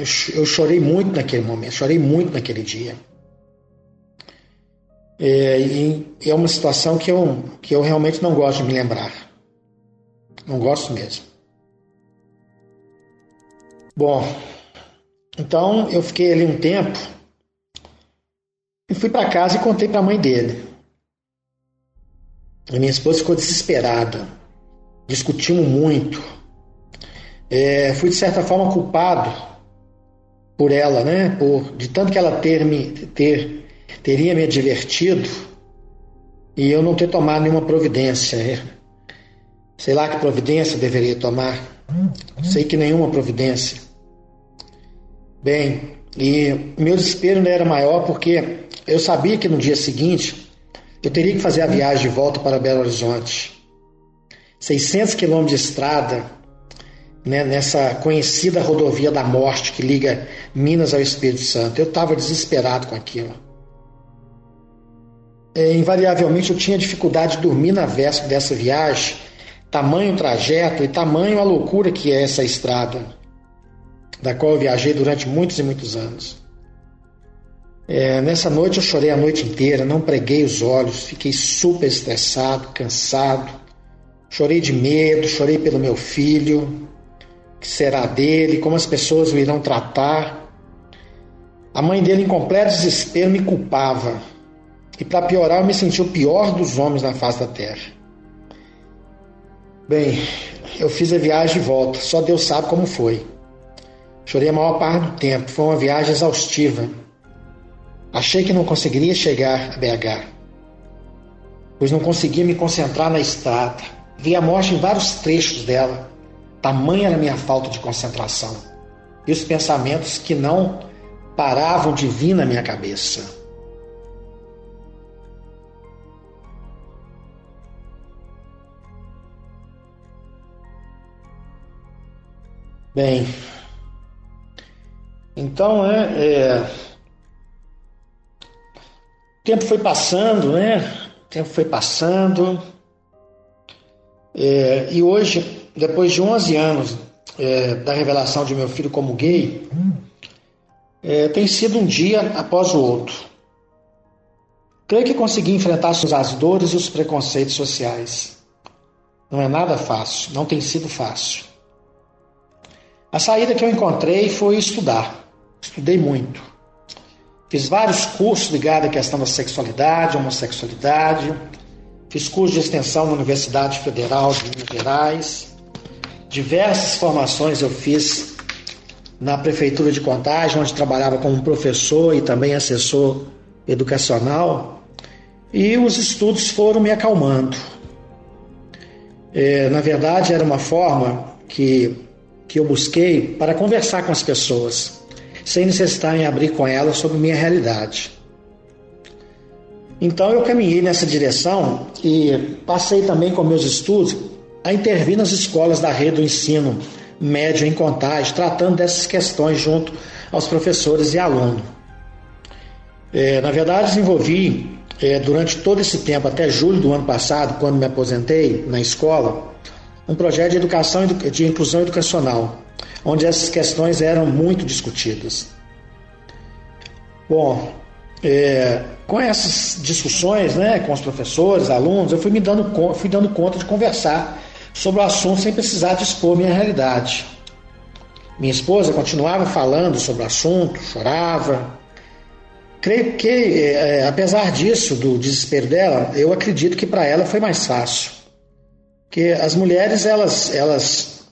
[SPEAKER 11] Eu, eu, chorei muito naquele momento, chorei muito naquele dia. É, e é uma situação que eu, que eu realmente não gosto de me lembrar. Não gosto mesmo. Bom, então eu fiquei ali um tempo e fui para casa e contei para a mãe dele. A minha esposa ficou desesperada. Discutimos muito. É, fui de certa forma culpado por ela, né? Por de tanto que ela ter me ter teria me advertido e eu não ter tomado nenhuma providência. É. Sei lá que providência deveria tomar. Sei que nenhuma providência. Bem, e meu desespero ainda era maior porque eu sabia que no dia seguinte eu teria que fazer a viagem de volta para Belo Horizonte. 600 quilômetros de estrada, né, nessa conhecida rodovia da morte que liga Minas ao Espírito Santo. Eu estava desesperado com aquilo. É, invariavelmente eu tinha dificuldade de dormir na véspera dessa viagem, tamanho trajeto e tamanho a loucura que é essa estrada, da qual eu viajei durante muitos e muitos anos. É, nessa noite eu chorei a noite inteira, não preguei os olhos, fiquei super estressado, cansado. Chorei de medo, chorei pelo meu filho, que será dele, como as pessoas o irão tratar. A mãe dele, em completo desespero, me culpava. E para piorar, eu me senti o pior dos homens na face da terra. Bem, eu fiz a viagem de volta, só Deus sabe como foi. Chorei a maior parte do tempo, foi uma viagem exaustiva Achei que não conseguiria chegar a BH, pois não conseguia me concentrar na estrada. Vi a morte em vários trechos dela. Tamanha era a minha falta de concentração. E os pensamentos que não paravam de vir na minha cabeça. Bem, então é, é o tempo foi passando, né? O tempo foi passando. É, e hoje, depois de 11 anos é, da revelação de meu filho como gay, é, tem sido um dia após o outro. Creio que consegui enfrentar as dores e os preconceitos sociais. Não é nada fácil, não tem sido fácil. A saída que eu encontrei foi estudar. Estudei muito. Fiz vários cursos ligados à questão da sexualidade, homossexualidade. Fiz curso de extensão na Universidade Federal de Minas Gerais. Diversas formações eu fiz na Prefeitura de Contagem, onde trabalhava como professor e também assessor educacional. E os estudos foram me acalmando. É, na verdade, era uma forma que, que eu busquei para conversar com as pessoas sem necessitar em abrir com ela sobre minha realidade. Então eu caminhei nessa direção e passei também com meus estudos a intervir nas escolas da rede do ensino médio em Contagem, tratando dessas questões junto aos professores e alunos. É, na verdade, desenvolvi é, durante todo esse tempo, até julho do ano passado, quando me aposentei na escola, um projeto de educação de inclusão educacional, onde essas questões eram muito discutidas. Bom, é, com essas discussões, né, com os professores, alunos, eu fui me dando, fui dando conta de conversar sobre o assunto sem precisar de expor minha realidade. Minha esposa continuava falando sobre o assunto, chorava. Creio que, é, apesar disso, do desespero dela, eu acredito que para ela foi mais fácil. Que as mulheres, elas, elas,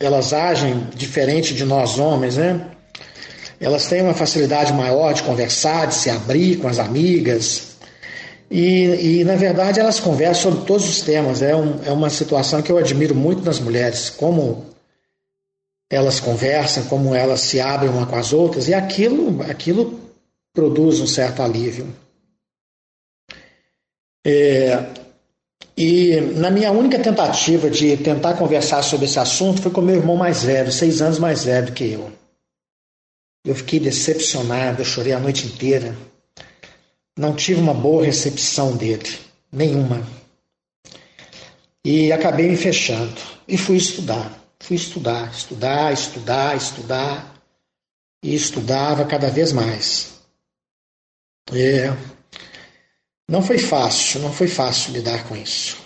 [SPEAKER 11] elas agem diferente de nós homens, né? Elas têm uma facilidade maior de conversar, de se abrir com as amigas. E, e na verdade, elas conversam sobre todos os temas. É, um, é uma situação que eu admiro muito nas mulheres, como elas conversam, como elas se abrem uma com as outras, e aquilo, aquilo produz um certo alívio. É, e na minha única tentativa de tentar conversar sobre esse assunto foi com meu irmão mais velho, seis anos mais velho que eu. Eu fiquei decepcionado, eu chorei a noite inteira. Não tive uma boa recepção dele, nenhuma. E acabei me fechando e fui estudar. Fui estudar, estudar, estudar, estudar. E estudava cada vez mais. É, não foi fácil, não foi fácil lidar com isso.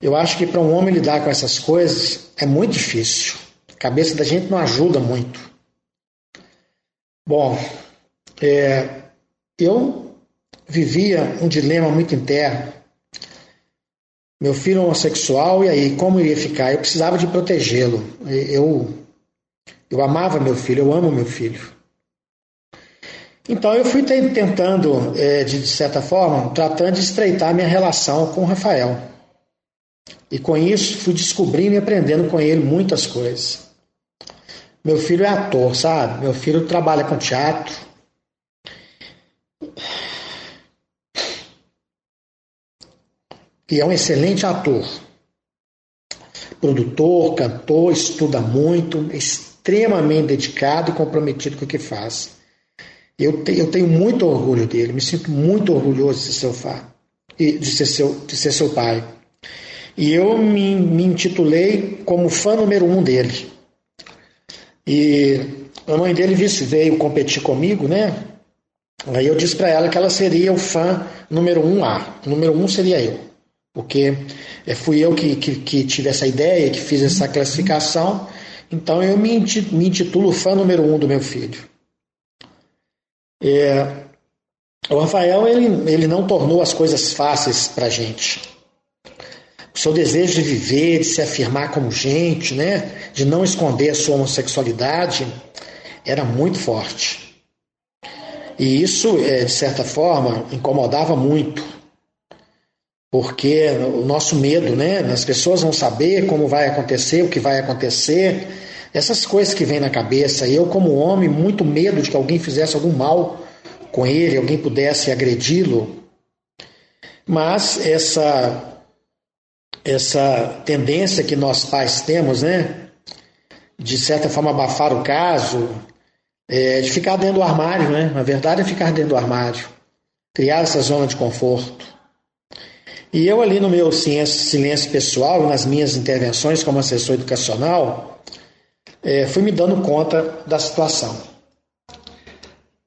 [SPEAKER 11] Eu acho que para um homem lidar com essas coisas é muito difícil. A cabeça da gente não ajuda muito. Bom, é, eu vivia um dilema muito interno. Meu filho é homossexual, e aí como ia ficar? Eu precisava de protegê-lo. Eu, eu amava meu filho, eu amo meu filho. Então eu fui tentando, é, de certa forma, tratando de estreitar minha relação com o Rafael. E com isso fui descobrindo e aprendendo com ele muitas coisas. Meu filho é ator, sabe? Meu filho trabalha com teatro. E é um excelente ator. Produtor, cantor, estuda muito, é extremamente dedicado e comprometido com o que faz. Eu, te, eu tenho muito orgulho dele, me sinto muito orgulhoso de ser seu, de ser seu, de ser seu pai. E eu me, me intitulei como fã número um dele. E a mãe dele veio competir comigo, né? Aí eu disse para ela que ela seria o fã número um A. O número um seria eu. Porque é, fui eu que, que, que tive essa ideia, que fiz essa classificação. Então eu me, me intitulo fã número um do meu filho. É, o Rafael ele, ele não tornou as coisas fáceis para a gente. O seu desejo de viver, de se afirmar como gente, né, de não esconder a sua homossexualidade, era muito forte. E isso, é, de certa forma, incomodava muito, porque o nosso medo, né, as pessoas vão saber como vai acontecer, o que vai acontecer, essas coisas que vêm na cabeça. E eu, como homem, muito medo de que alguém fizesse algum mal com ele, alguém pudesse agredi-lo. Mas essa essa tendência que nós pais temos, né, de certa forma abafar o caso, é, de ficar dentro do armário, né? Na verdade é ficar dentro do armário, criar essa zona de conforto. E eu ali no meu silêncio pessoal, nas minhas intervenções como assessor educacional, é, fui me dando conta da situação.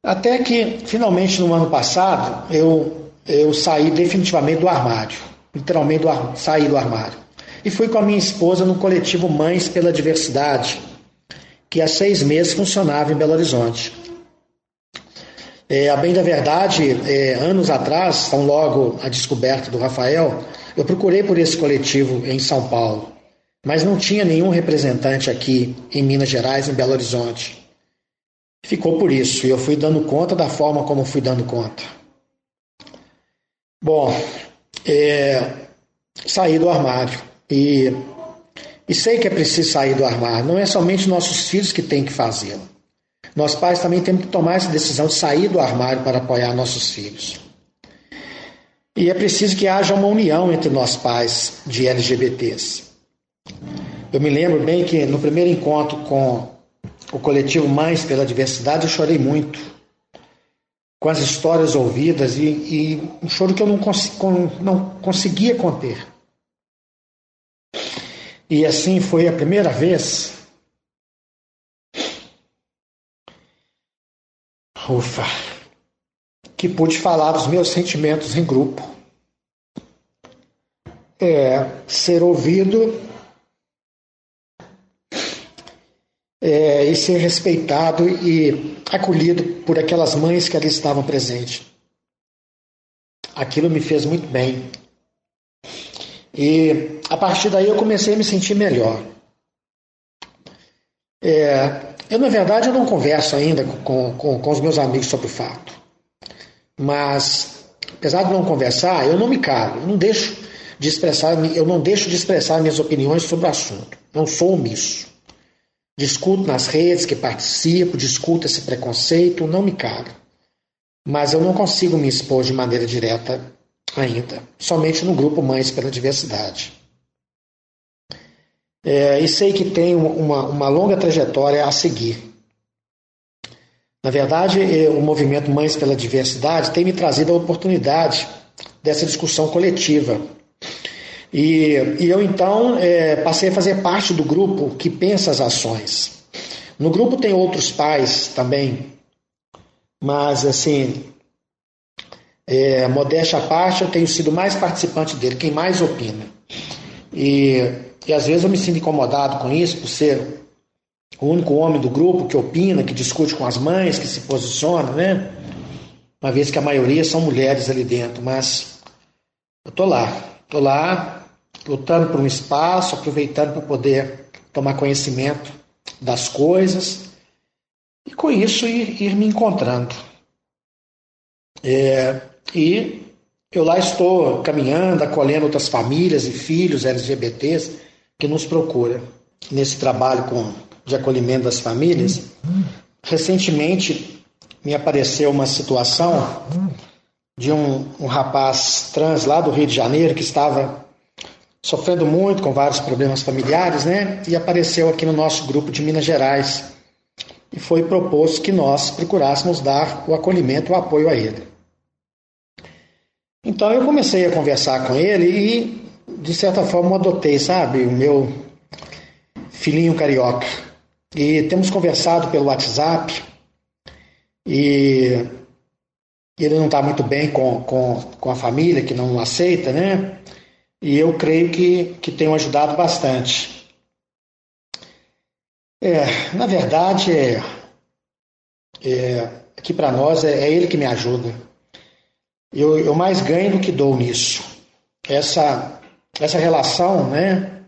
[SPEAKER 11] Até que, finalmente, no ano passado, eu, eu saí definitivamente do armário. Literalmente do saí do armário. E fui com a minha esposa no coletivo Mães pela Diversidade, que há seis meses funcionava em Belo Horizonte. É, a bem da verdade, é, anos atrás, tão logo a descoberta do Rafael, eu procurei por esse coletivo em São Paulo mas não tinha nenhum representante aqui em Minas Gerais, em Belo Horizonte. Ficou por isso, e eu fui dando conta da forma como fui dando conta. Bom, é, saí do armário e, e sei que é preciso sair do armário. Não é somente nossos filhos que têm que fazê-lo. Nós pais também temos que tomar essa decisão de sair do armário para apoiar nossos filhos. E é preciso que haja uma união entre nós pais de LGBTs. Eu me lembro bem que no primeiro encontro com o coletivo Mães pela Diversidade eu chorei muito com as histórias ouvidas e, e um choro que eu não, cons não conseguia conter. E assim foi a primeira vez. Ufa! Que pude falar dos meus sentimentos em grupo. É, ser ouvido é, e ser respeitado e acolhido por aquelas mães que ali estavam presentes. Aquilo me fez muito bem. E a partir daí eu comecei a me sentir melhor. É, eu, na verdade, eu não converso ainda com, com, com os meus amigos sobre o fato. Mas, apesar de não conversar, eu não me calo, eu não deixo de expressar, eu não deixo de expressar minhas opiniões sobre o assunto. Não sou omisso. Discuto nas redes que participo, discuto esse preconceito, não me calo. Mas eu não consigo me expor de maneira direta ainda, somente no grupo Mães pela Diversidade. É, e sei que tem uma, uma longa trajetória a seguir. Na verdade, é, o movimento Mães pela Diversidade tem me trazido a oportunidade dessa discussão coletiva e, e eu então é, passei a fazer parte do grupo que pensa as ações. No grupo tem outros pais também, mas assim, é, modéstia à parte, eu tenho sido mais participante dele, quem mais opina. E, e às vezes eu me sinto incomodado com isso, por ser o único homem do grupo que opina, que discute com as mães, que se posiciona, né? Uma vez que a maioria são mulheres ali dentro, mas eu tô lá, tô lá lutando por um espaço, aproveitando para poder tomar conhecimento das coisas e com isso ir, ir me encontrando. É, e eu lá estou caminhando, acolhendo outras famílias e filhos LGBTs que nos procuram nesse trabalho com, de acolhimento das famílias. Recentemente me apareceu uma situação de um, um rapaz trans lá do Rio de Janeiro que estava sofrendo muito com vários problemas familiares, né? E apareceu aqui no nosso grupo de Minas Gerais. E foi proposto que nós procurássemos dar o acolhimento, o apoio a ele. Então eu comecei a conversar com ele e, de certa forma, adotei, sabe, o meu filhinho carioca. E temos conversado pelo WhatsApp e ele não está muito bem com, com, com a família, que não aceita, né? e eu creio que, que tenham ajudado bastante. É, na verdade, é, é, aqui para nós é, é, ele que me ajuda. Eu, eu mais ganho do que dou nisso. Essa, essa relação né,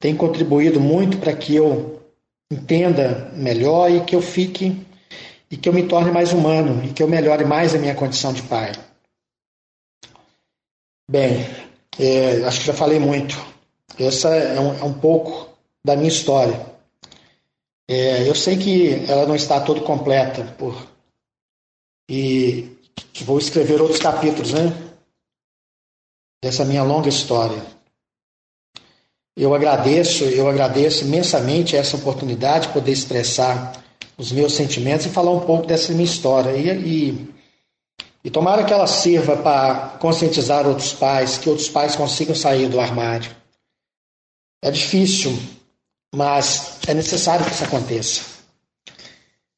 [SPEAKER 11] tem contribuído muito para que eu entenda melhor e que eu fique e que eu me torne mais humano e que eu melhore mais a minha condição de pai. Bem, é, acho que já falei muito. Essa é um, é um pouco da minha história. É, eu sei que ela não está toda completa, por, e vou escrever outros capítulos, né? Dessa minha longa história. Eu agradeço, eu agradeço imensamente essa oportunidade de poder expressar os meus sentimentos e falar um pouco dessa minha história. E, e e tomara que ela sirva para conscientizar outros pais, que outros pais consigam sair do armário. É difícil, mas é necessário que isso aconteça.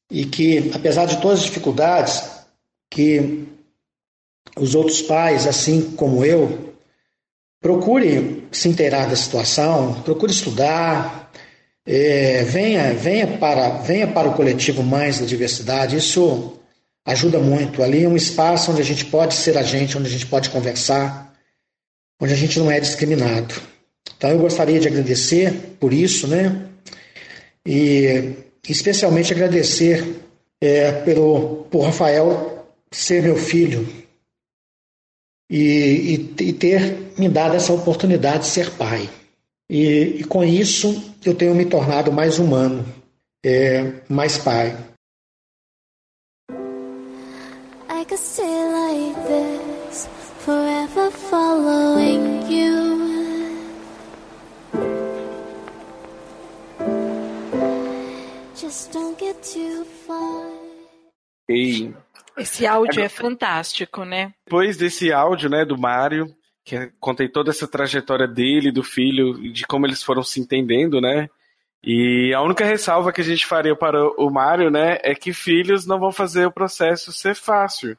[SPEAKER 11] E que, apesar de todas as dificuldades, que os outros pais, assim como eu, procurem se inteirar da situação, procure estudar, é, venha, venha, para, venha para o coletivo Mães da Diversidade. Isso ajuda muito. Ali é um espaço onde a gente pode ser a gente, onde a gente pode conversar, onde a gente não é discriminado. Então eu gostaria de agradecer por isso, né? E especialmente agradecer é, pelo por Rafael ser meu filho e, e, e, ter me dado essa oportunidade de ser pai. E, e com isso eu tenho me tornado mais humano, é, mais pai.
[SPEAKER 12] forever following you. Just don't get too far.
[SPEAKER 4] E
[SPEAKER 7] Esse áudio é fantástico, né?
[SPEAKER 4] depois desse áudio, né, do Mário, que contei toda essa trajetória dele, do filho, de como eles foram se entendendo, né? E a única ressalva que a gente faria para o Mário, né, é que filhos não vão fazer o processo ser fácil.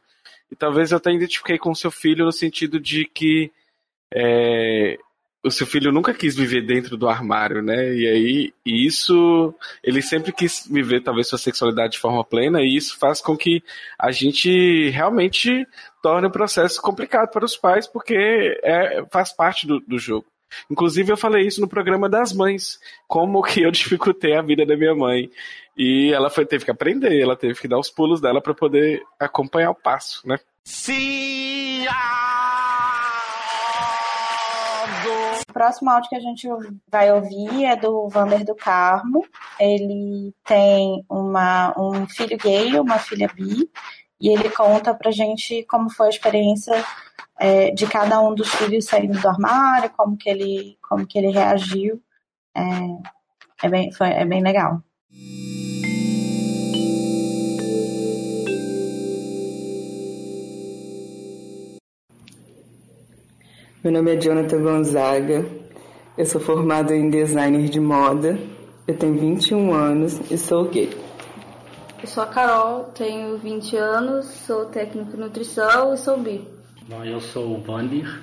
[SPEAKER 4] E talvez eu até identifiquei com o seu filho no sentido de que é, o seu filho nunca quis viver dentro do armário, né? E aí, isso, ele sempre quis viver talvez sua sexualidade de forma plena, e isso faz com que a gente realmente torne o processo complicado para os pais, porque é, faz parte do, do jogo. Inclusive, eu falei isso no programa das mães, como que eu dificultei a vida da minha mãe. E ela foi, teve que aprender, ela teve que dar os pulos dela para poder acompanhar o passo, né?
[SPEAKER 13] Sim!
[SPEAKER 6] O próximo áudio que a gente vai ouvir é do Vander do Carmo. Ele tem uma, um filho gay, uma filha bi, e ele conta pra gente como foi a experiência é, de cada um dos filhos saindo do armário, como que ele, como que ele reagiu. É, é, bem, foi, é bem legal.
[SPEAKER 14] Meu nome é Jonathan Gonzaga, eu sou formado em designer de moda, eu tenho 21 anos e sou gay.
[SPEAKER 15] Eu sou a Carol, tenho 20 anos, sou técnico em nutrição e sou bi.
[SPEAKER 16] Bom, eu sou o Vander,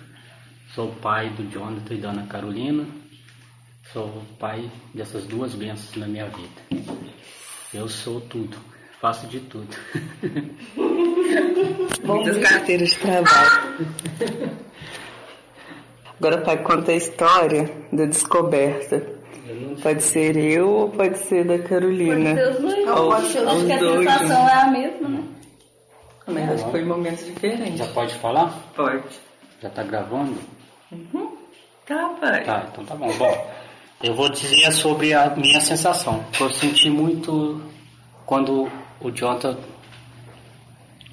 [SPEAKER 16] sou pai do Jonathan e da Ana Carolina, sou o pai dessas duas bênçãos na minha vida. Eu sou tudo, faço de tudo.
[SPEAKER 14] Muitas carteiras de trabalho. Agora, pai, conta a história da descoberta. Pode ser eu ou pode ser da Carolina?
[SPEAKER 15] Pode ser os dois.
[SPEAKER 14] Ou-
[SPEAKER 15] acho que a
[SPEAKER 14] dois,
[SPEAKER 15] sensação
[SPEAKER 14] né?
[SPEAKER 15] é a mesma, né?
[SPEAKER 14] Mas acho que foi em momentos diferentes.
[SPEAKER 16] Já pode falar?
[SPEAKER 14] Pode.
[SPEAKER 16] Já tá gravando?
[SPEAKER 14] Tá, pai.
[SPEAKER 16] Tá, então tá bom. Bom, eu vou dizer sobre a minha sensação. Eu senti muito quando o Jonathan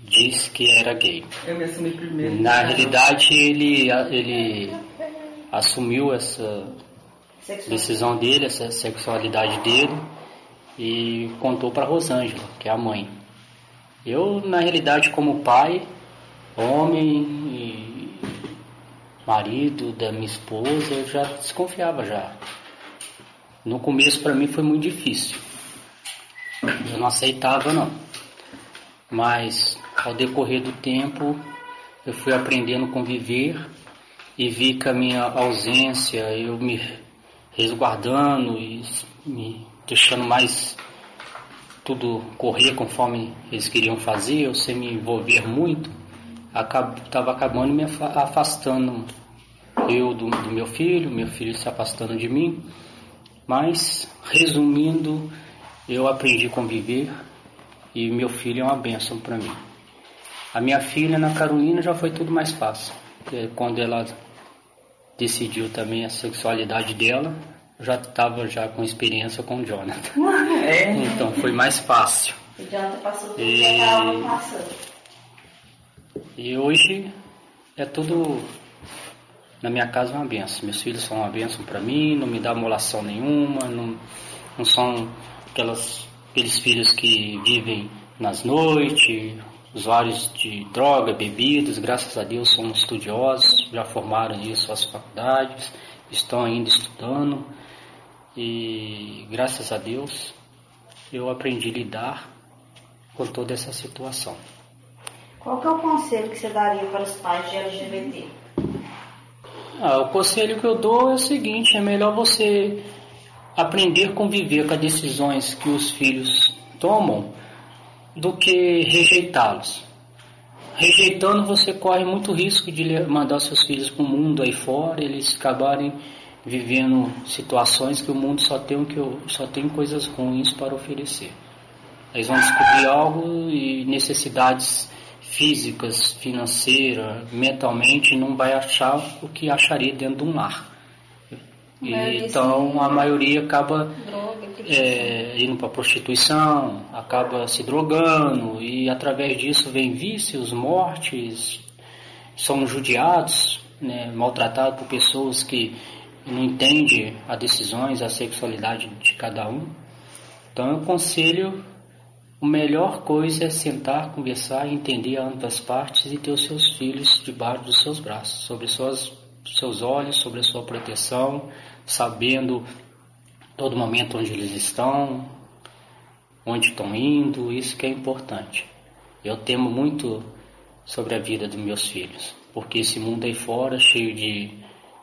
[SPEAKER 16] disse que era gay.
[SPEAKER 14] Eu me assumi primeiro.
[SPEAKER 16] Na realidade, ele, ele assumiu essa decisão dele, essa sexualidade dele e contou para Rosângela, que é a mãe. Eu, na realidade, como pai, homem e marido da minha esposa, eu já desconfiava já. No começo para mim foi muito difícil. Eu não aceitava não. Mas ao decorrer do tempo eu fui aprendendo a conviver e vi que a minha ausência, eu me resguardando e me deixando mais tudo correr conforme eles queriam fazer, eu sem me envolver muito, estava acabando me afa- afastando eu do, do meu filho, meu filho se afastando de mim. Mas, resumindo, eu aprendi a conviver e meu filho é uma bênção para mim. A minha filha, Ana Carolina, já foi tudo mais fácil. porque Quando ela decidiu também a sexualidade dela, já estava já com experiência com o Jonathan.
[SPEAKER 14] É.
[SPEAKER 16] Então foi mais fácil.
[SPEAKER 15] O Jonathan passou tudo
[SPEAKER 16] E-
[SPEAKER 15] que não passou.
[SPEAKER 16] E hoje é tudo na minha casa uma benção. Meus filhos são uma benção para mim, não me dá molação nenhuma, não, não são aquelas, aqueles filhos que vivem nas noites, usuários de droga, bebidas. Graças a Deus são estudiosos, já formaram aí suas faculdades, estão ainda estudando e graças a Deus eu aprendi a lidar com toda essa situação.
[SPEAKER 15] Qual que é o conselho que você daria para os pais de LGBT?
[SPEAKER 16] Ah, o conselho que eu dou é o seguinte: é melhor você aprender a conviver com as decisões que os filhos tomam do que rejeitá-los. Rejeitando, você corre muito risco de mandar seus filhos para o mundo aí fora, eles acabarem vivendo situações que o mundo só tem, que só tem coisas ruins para oferecer. Eles vão descobrir algo e necessidades físicas, financeiras, mentalmente, não vai achar o que acharia dentro de um lar. E, então a maioria acaba é, indo para prostituição, acaba se drogando e através disso vem vícios, mortes são judiados, né, maltratados por pessoas que não entendem as decisões, a sexualidade de cada um. Então eu aconselho, a melhor coisa é sentar, conversar, entender ambas as partes e ter os seus filhos debaixo dos seus braços, sobre suas, seus olhos, sobre a sua proteção, sabendo todo momento onde eles estão, onde estão indo, isso que é importante. Eu temo muito sobre a vida dos meus filhos, porque esse mundo aí fora cheio de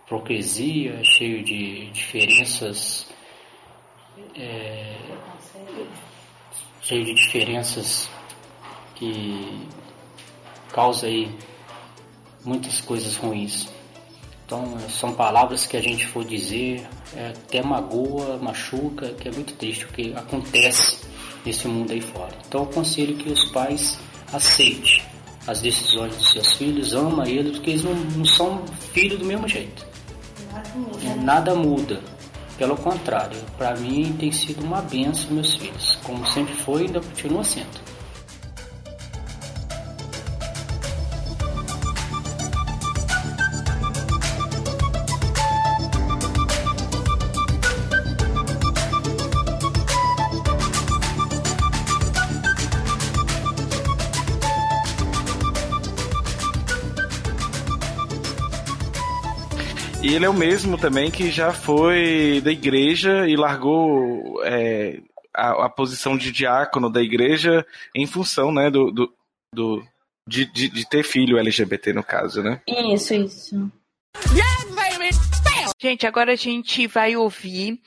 [SPEAKER 16] hipocrisia, cheio de diferenças, é, cheio de diferenças que causa aí muitas coisas ruins. Então são palavras que a gente for dizer, é, até magoa, machuca, que é muito triste o que acontece nesse mundo aí fora. Então eu aconselho que os pais aceitem as decisões dos seus filhos, ama eles, porque eles não, não são filhos do mesmo jeito. Nada muda. Nada muda. Pelo contrário, para mim tem sido uma benção meus filhos, como sempre foi e ainda continua sendo.
[SPEAKER 4] E ele é o mesmo também que já foi da igreja e largou é, a, a, posição de diácono da igreja em função, né, do, do, do de, de, de, ter filho LGBT no caso, né?
[SPEAKER 6] Isso, isso.
[SPEAKER 7] Gente, agora a gente vai ouvir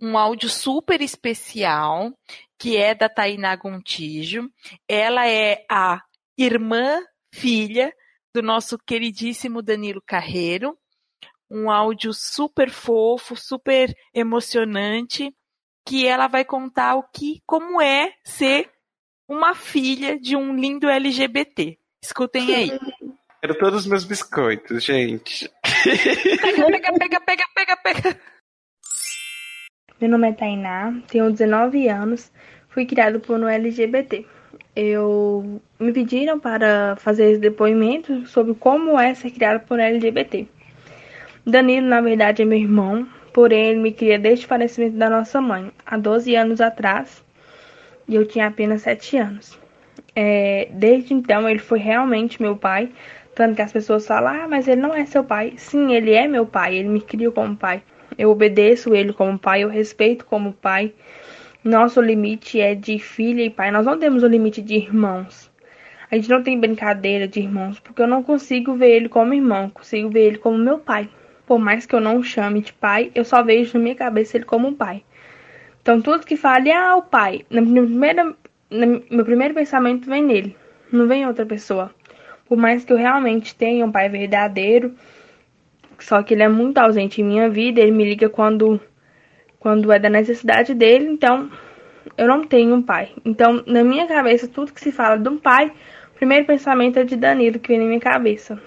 [SPEAKER 7] um áudio super especial que é da Tainá Gontijo. Ela é a irmã, filha do nosso queridíssimo Danilo Carreiro um áudio super fofo, super emocionante, que ela vai contar o que, como é ser uma filha de um lindo LGBT. Escutem aí.
[SPEAKER 4] Quero todos os meus biscoitos, gente.
[SPEAKER 7] Pega, pega, pega, pega, pega, pega.
[SPEAKER 17] Meu nome é Tainá, tenho 19 anos, fui criado por um LGBT. Eu me pediram para fazer esse depoimento sobre como é ser criado por um LGBT. Danilo, na verdade, é meu irmão, porém ele me cria desde o falecimento da nossa mãe, há 12 anos atrás, e eu tinha apenas 7 anos. É, desde então, ele foi realmente meu pai, tanto que as pessoas falam, ah, mas ele não é seu pai. Sim, ele é meu pai, ele me criou como pai. Eu obedeço ele como pai, eu respeito como pai. Nosso limite é de filha e pai, nós não temos o limite de irmãos. A gente não tem brincadeira de irmãos, porque eu não consigo ver ele como irmão, consigo ver ele como meu pai. Por mais que eu não chame de pai, eu só vejo na minha cabeça ele como um pai. Então tudo que fale, ah, o pai, na primeira, na, meu primeiro pensamento vem nele, não vem outra pessoa. Por mais que eu realmente tenha um pai verdadeiro, só que ele é muito ausente em minha vida, ele me liga quando quando é da necessidade dele, então eu não tenho um pai. Então, na minha cabeça, tudo que se fala de um pai, o primeiro pensamento é de Danilo que vem na minha cabeça.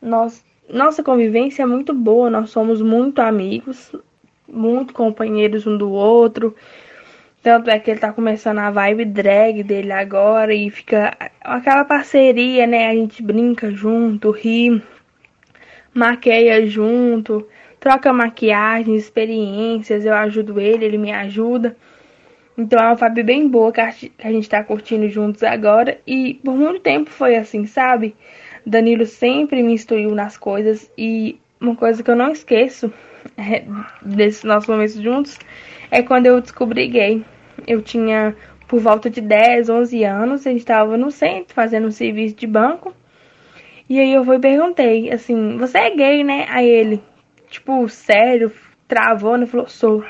[SPEAKER 17] Nós nossa convivência é muito boa, nós somos muito amigos, muito companheiros um do outro. Tanto é que ele tá começando a vibe drag dele agora e fica aquela parceria, né? A gente brinca junto, ri, maqueia junto, troca maquiagem, experiências, eu ajudo ele, ele me ajuda. Então é uma vibe bem boa que a gente tá curtindo juntos agora e por muito tempo foi assim, sabe? Danilo sempre me instruiu nas coisas e uma coisa que eu não esqueço é, desses nossos momentos juntos é quando eu descobri gay. Eu tinha por volta de 10, 11 anos, a gente estava no centro fazendo um serviço de banco. E aí eu fui e perguntei, assim, você é gay, né? Aí ele, tipo, sério, travou, né? Falou, sou.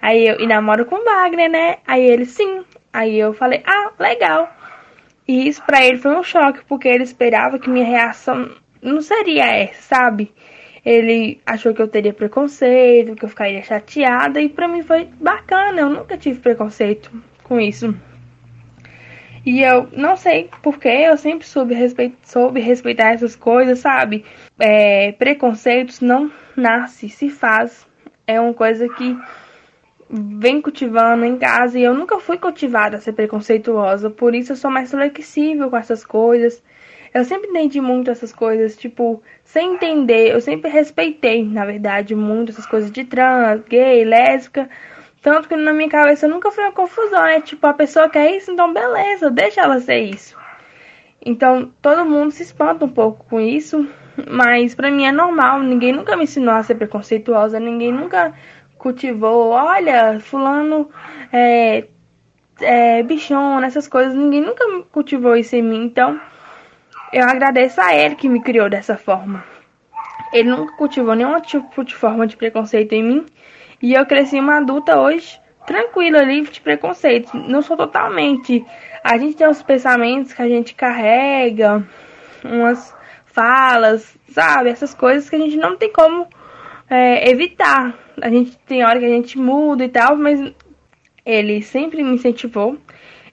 [SPEAKER 17] Aí eu, e namoro com Wagner, né? Aí ele, sim. Aí eu falei, ah, legal. E isso para ele foi um choque, porque ele esperava que minha reação não seria essa, sabe? Ele achou que eu teria preconceito, que eu ficaria chateada, e para mim foi bacana, eu nunca tive preconceito com isso. E eu não sei porquê, eu sempre soube, soube respeitar essas coisas, sabe? É, preconceitos não nasce, se faz. É uma coisa que vem cultivando em casa e eu nunca fui cultivada a ser preconceituosa, por isso eu sou mais flexível com essas coisas. Eu sempre entendi muito essas coisas, tipo, sem entender, eu sempre respeitei, na verdade, muito essas coisas de trans, gay, lésbica. Tanto que na minha cabeça nunca foi uma confusão, é tipo, a pessoa quer isso, então beleza, deixa ela ser isso. Então todo mundo se espanta um pouco com isso, mas pra mim é normal, ninguém nunca me ensinou a ser preconceituosa, ninguém nunca cultivou, olha, fulano é, é bichona, essas coisas, ninguém nunca cultivou isso em mim, então eu agradeço a ele que me criou dessa forma. Ele nunca cultivou nenhum tipo de forma de preconceito em mim, e eu cresci uma adulta hoje tranquila, livre de preconceito. Não sou totalmente. A gente tem uns pensamentos que a gente carrega, umas falas, sabe? Essas coisas que a gente não tem como é, evitar. A gente tem hora que a gente muda e tal, mas ele sempre me incentivou,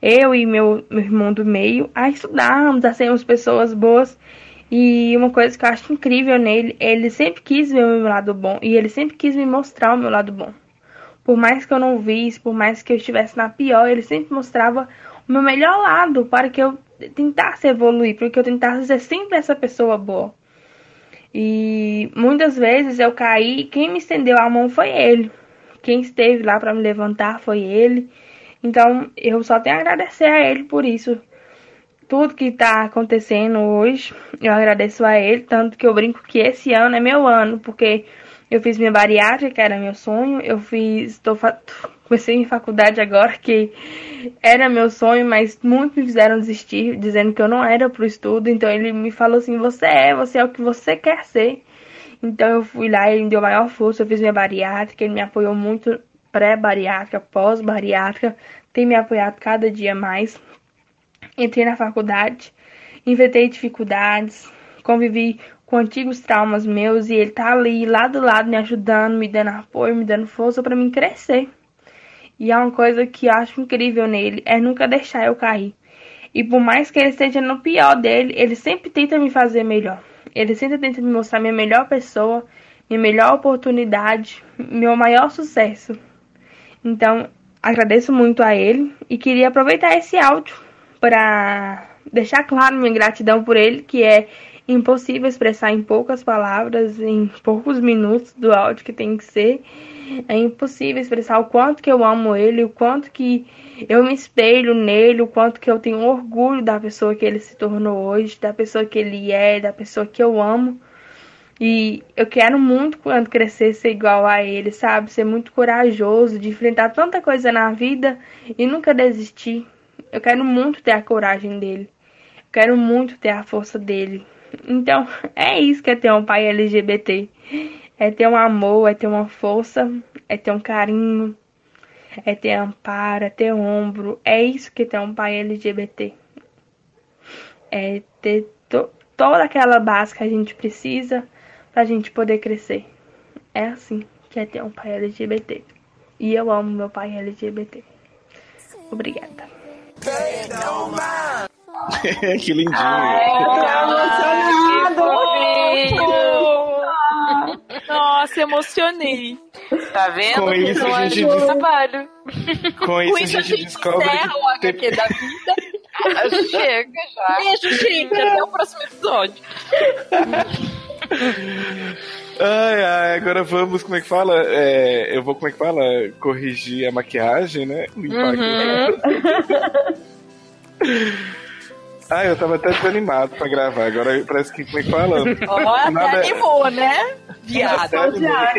[SPEAKER 17] eu e meu, meu irmão do meio, a estudarmos, a sermos pessoas boas. E uma coisa que eu acho incrível nele, ele sempre quis ver o meu lado bom e ele sempre quis me mostrar o meu lado bom. Por mais que eu não visse, por mais que eu estivesse na pior, ele sempre mostrava o meu melhor lado para que eu tentasse evoluir, para que eu tentasse ser sempre essa pessoa boa. E muitas vezes eu caí, quem me estendeu a mão foi ele. Quem esteve lá para me levantar foi ele. Então eu só tenho a agradecer a ele por isso. Tudo que está acontecendo hoje, eu agradeço a ele. Tanto que eu brinco que esse ano é meu ano, porque eu fiz minha bariátrica, que era meu sonho. Eu fiz. Tô, comecei em faculdade agora, que era meu sonho, mas muitos me fizeram desistir, dizendo que eu não era pro estudo. Então ele me falou assim: você é, você é o que você quer ser. Então eu fui lá, ele me deu maior força, eu fiz minha bariátrica, ele me apoiou muito pré-bariátrica, pós-bariátrica, tem me apoiado cada dia mais. Entrei na faculdade, enfrentei dificuldades, convivi com antigos traumas meus e ele tá ali, lado a lado, me ajudando, me dando apoio, me dando força para mim crescer. E é uma coisa que acho incrível nele, é nunca deixar eu cair. E por mais que ele esteja no pior dele, ele sempre tenta me fazer melhor. Ele sempre tenta me mostrar minha melhor pessoa, minha melhor oportunidade, meu maior sucesso. Então, agradeço muito a ele e queria aproveitar esse áudio para deixar claro minha gratidão por ele, que é impossível expressar em poucas palavras, em poucos minutos do áudio que tem que ser. É impossível expressar o quanto que eu amo ele, o quanto que eu me espelho nele, o quanto que eu tenho orgulho da pessoa que ele se tornou hoje, da pessoa que ele é, da pessoa que eu amo. E eu quero muito, quando crescer, ser igual a ele, sabe? Ser muito corajoso, de enfrentar tanta coisa na vida e nunca desistir. Eu quero muito ter a coragem dele. Eu quero muito ter a força dele. Então, é isso que é ter um pai LGBT. É ter um amor, é ter uma força, é ter um carinho, é ter amparo, é ter ombro. É isso que é ter um pai LGBT. É ter to toda aquela base que a gente precisa pra gente poder crescer. É assim que é ter um pai LGBT. E eu amo meu pai LGBT. Obrigada.
[SPEAKER 4] que lindinho.
[SPEAKER 7] Ai, Nossa, emocionei. Tá vendo?
[SPEAKER 4] Com isso
[SPEAKER 7] Não
[SPEAKER 4] a
[SPEAKER 7] é
[SPEAKER 4] gente diz-
[SPEAKER 7] trabalho.
[SPEAKER 4] Com isso a gente descobre
[SPEAKER 7] encerra o
[SPEAKER 4] que
[SPEAKER 7] HQ da vida.
[SPEAKER 18] Chega já.
[SPEAKER 7] Beijo, gente. Até o próximo episódio.
[SPEAKER 4] Ai, ai, agora vamos, como é que fala? É, eu vou, como é que fala? Corrigir a maquiagem, né? Limpar aqui. Ah, eu tava até desanimado pra gravar. Agora parece que, como é que fala?
[SPEAKER 7] Ó, até
[SPEAKER 4] Nada-
[SPEAKER 7] animou, né? Viado.
[SPEAKER 4] Até
[SPEAKER 7] né?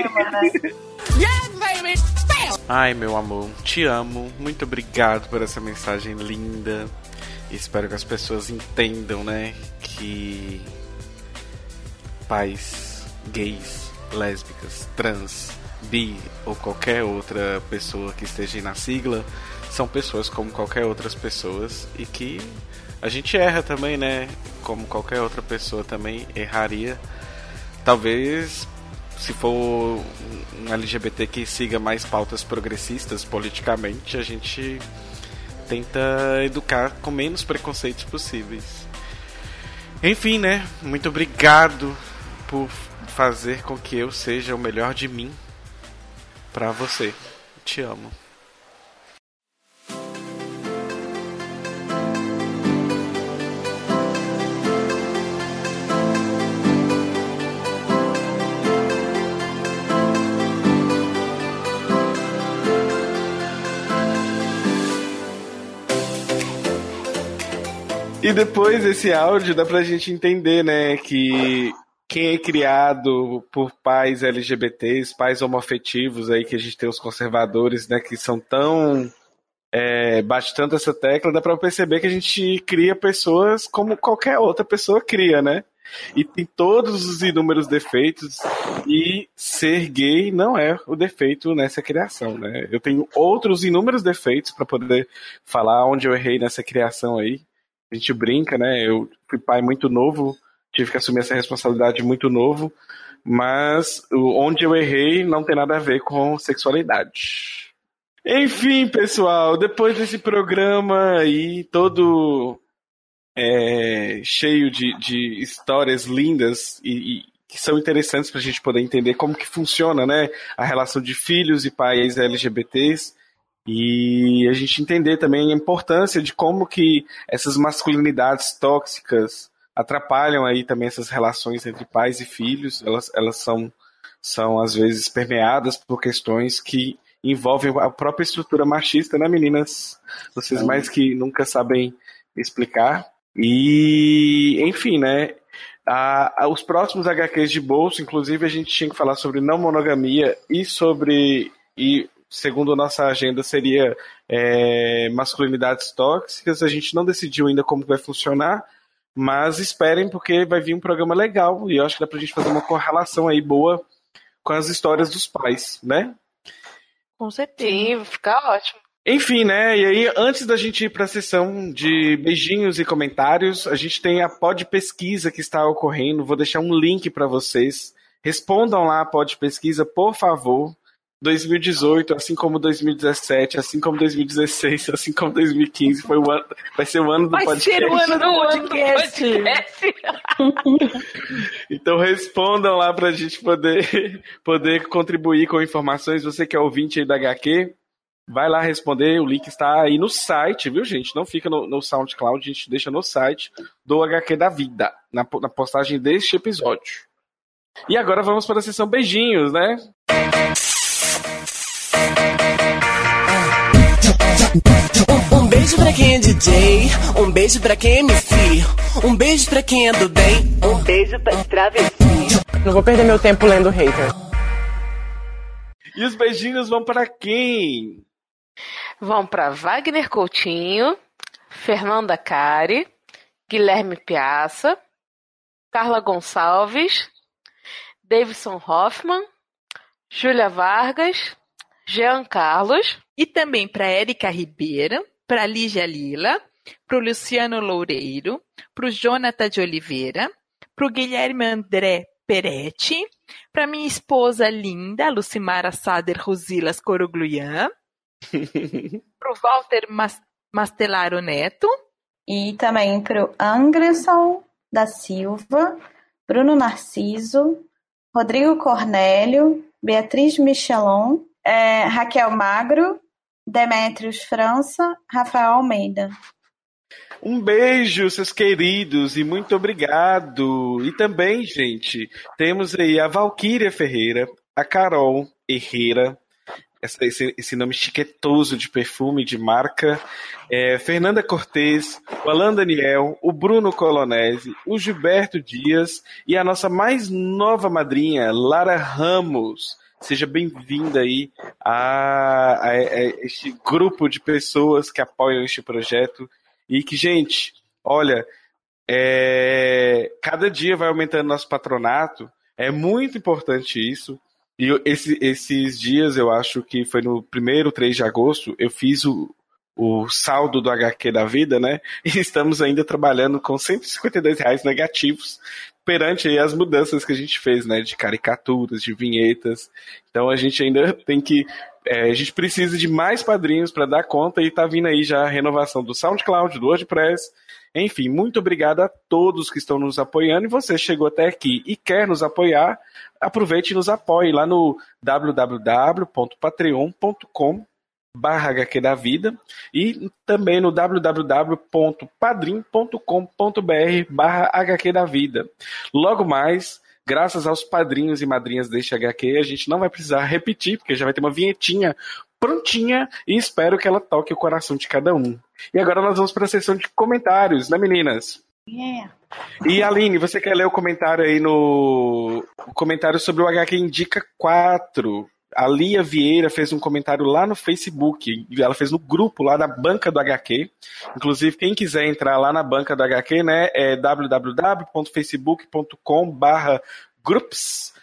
[SPEAKER 4] Ai, meu amor, te amo. Muito obrigado por essa mensagem linda. Espero que as pessoas entendam, né? Que pais gays, lésbicas, trans, bi ou qualquer outra pessoa que esteja na sigla são pessoas como qualquer outras pessoas e que a gente erra também, né? Como qualquer outra pessoa também erraria. Talvez se for um LGBT que siga mais pautas progressistas politicamente, a gente tenta educar com menos preconceitos possíveis. Enfim, né? Muito obrigado por fazer com que eu seja o melhor de mim pra você. Te amo. E depois desse áudio dá pra gente entender, né, que quem é criado por pais LGBTs, pais homoafetivos aí, que a gente tem os conservadores, né, que são tão. É, bate tanto essa tecla, dá pra perceber que a gente cria pessoas como qualquer outra pessoa cria, né? E tem todos os inúmeros defeitos, e ser gay não é o defeito nessa criação, né? Eu tenho outros inúmeros defeitos para poder falar onde eu errei nessa criação aí. A gente brinca, né? Eu fui pai muito novo, tive que assumir essa responsabilidade muito novo, mas onde eu errei não tem nada a ver com sexualidade. Enfim, pessoal, depois desse programa aí todo é, cheio de, de histórias lindas e, e que são interessantes para a gente poder entender como que funciona, né, a relação de filhos e pais LGBTs e a gente entender também a importância de como que essas masculinidades tóxicas atrapalham aí também essas relações entre pais e filhos. Elas, elas são, são às vezes permeadas por questões que envolvem a própria estrutura machista, né, meninas? Vocês mais que nunca sabem explicar. E, enfim, né? A, a, os próximos HQs de bolso, inclusive, a gente tinha que falar sobre não monogamia e sobre. E, segundo a nossa agenda, seria é, masculinidades tóxicas. A gente não decidiu ainda como vai funcionar, mas esperem, porque vai vir um programa legal e eu acho que dá pra gente fazer uma correlação aí boa com as histórias dos pais, né?
[SPEAKER 5] Com certeza. Sim, vai ficar ótimo.
[SPEAKER 4] Enfim, né? E aí, antes da gente ir para a sessão de beijinhos e comentários, a gente tem a pod pesquisa que está ocorrendo. Vou deixar um link para vocês. Respondam lá a pod pesquisa, por favor. 2018, assim como 2017, assim como 2016, assim como 2015, foi o ano, vai ser o ano do
[SPEAKER 5] vai
[SPEAKER 4] podcast.
[SPEAKER 5] Vai ser o ano do podcast.
[SPEAKER 4] então respondam lá pra gente poder, poder contribuir com informações. Você que é ouvinte aí da HQ, vai lá responder. O link está aí no site, viu, gente? Não fica no, no SoundCloud, a gente deixa no site do HQ da Vida, na, na postagem deste episódio. E agora vamos para a sessão beijinhos, né?
[SPEAKER 18] Um beijo pra quem é DJ, um beijo pra quem é MC, um beijo pra quem é do bem, um beijo pra travesti.
[SPEAKER 19] Não vou perder meu tempo lendo hater.
[SPEAKER 4] E os beijinhos vão para quem?
[SPEAKER 5] Vão para Wagner Coutinho, Fernanda Cari, Guilherme Piaça, Carla Gonçalves, Davidson Hoffman, Júlia Vargas, Jean Carlos.
[SPEAKER 7] E também para Érica Ribeira, para Lígia Lila, para o Luciano Loureiro, para o Jonathan de Oliveira, para o Guilherme André Peretti, para minha esposa linda, Lucimara Sader Rosilas Corogluian, para o Walter Mastelaro Neto.
[SPEAKER 6] E também para o Anderson da Silva, Bruno Narciso, Rodrigo Cornélio, Beatriz Michelon, é, Raquel Magro, Demetrios França, Rafael Almeida.
[SPEAKER 4] Um beijo, seus queridos, e muito obrigado. E também, gente, temos aí a Valquíria Ferreira, a Carol Herrera, essa, esse, esse, nome chiquetoso de perfume, de marca, é, Fernanda Cortez, o Alan Daniel, o Bruno Colonese, o Gilberto Dias e a nossa mais nova madrinha, Lara Ramos. Seja bem-vinda aí a, a, a, este grupo de pessoas que apoiam este projeto e que, gente, olha, é, cada dia vai aumentando nosso patronato, é muito importante isso. E esse, esses dias, eu acho que foi no primeiro 3 de agosto, eu fiz o, o saldo do HQ da vida, né? E estamos ainda trabalhando com 152 reais negativos perante aí as mudanças que a gente fez, né, de caricaturas, de vinhetas. Então a gente ainda tem que é, a gente precisa de mais padrinhos para dar conta e tá vindo aí já a renovação do SoundCloud, do WordPress. Enfim, muito obrigado a todos que estão nos apoiando e você chegou até aqui e quer nos apoiar, aproveite e nos apoie lá no www.patreon.com barra HQ da vida e também no www.padrim.com.br barra HQ da vida. Logo mais, graças aos padrinhos e madrinhas deste HQ, a gente não vai precisar repetir, porque já vai ter uma vinhetinha prontinha e espero que ela toque o coração de cada um. E agora nós vamos para a sessão de comentários, né, meninas?
[SPEAKER 6] Yeah.
[SPEAKER 4] E Aline, você quer ler o comentário aí no. O comentário sobre o HQ Indica 4. A Lia Vieira fez um comentário lá no Facebook. Ela fez no grupo lá da banca do HQ. Inclusive, quem quiser entrar lá na banca do HQ, né, é www.facebook.com/barra groups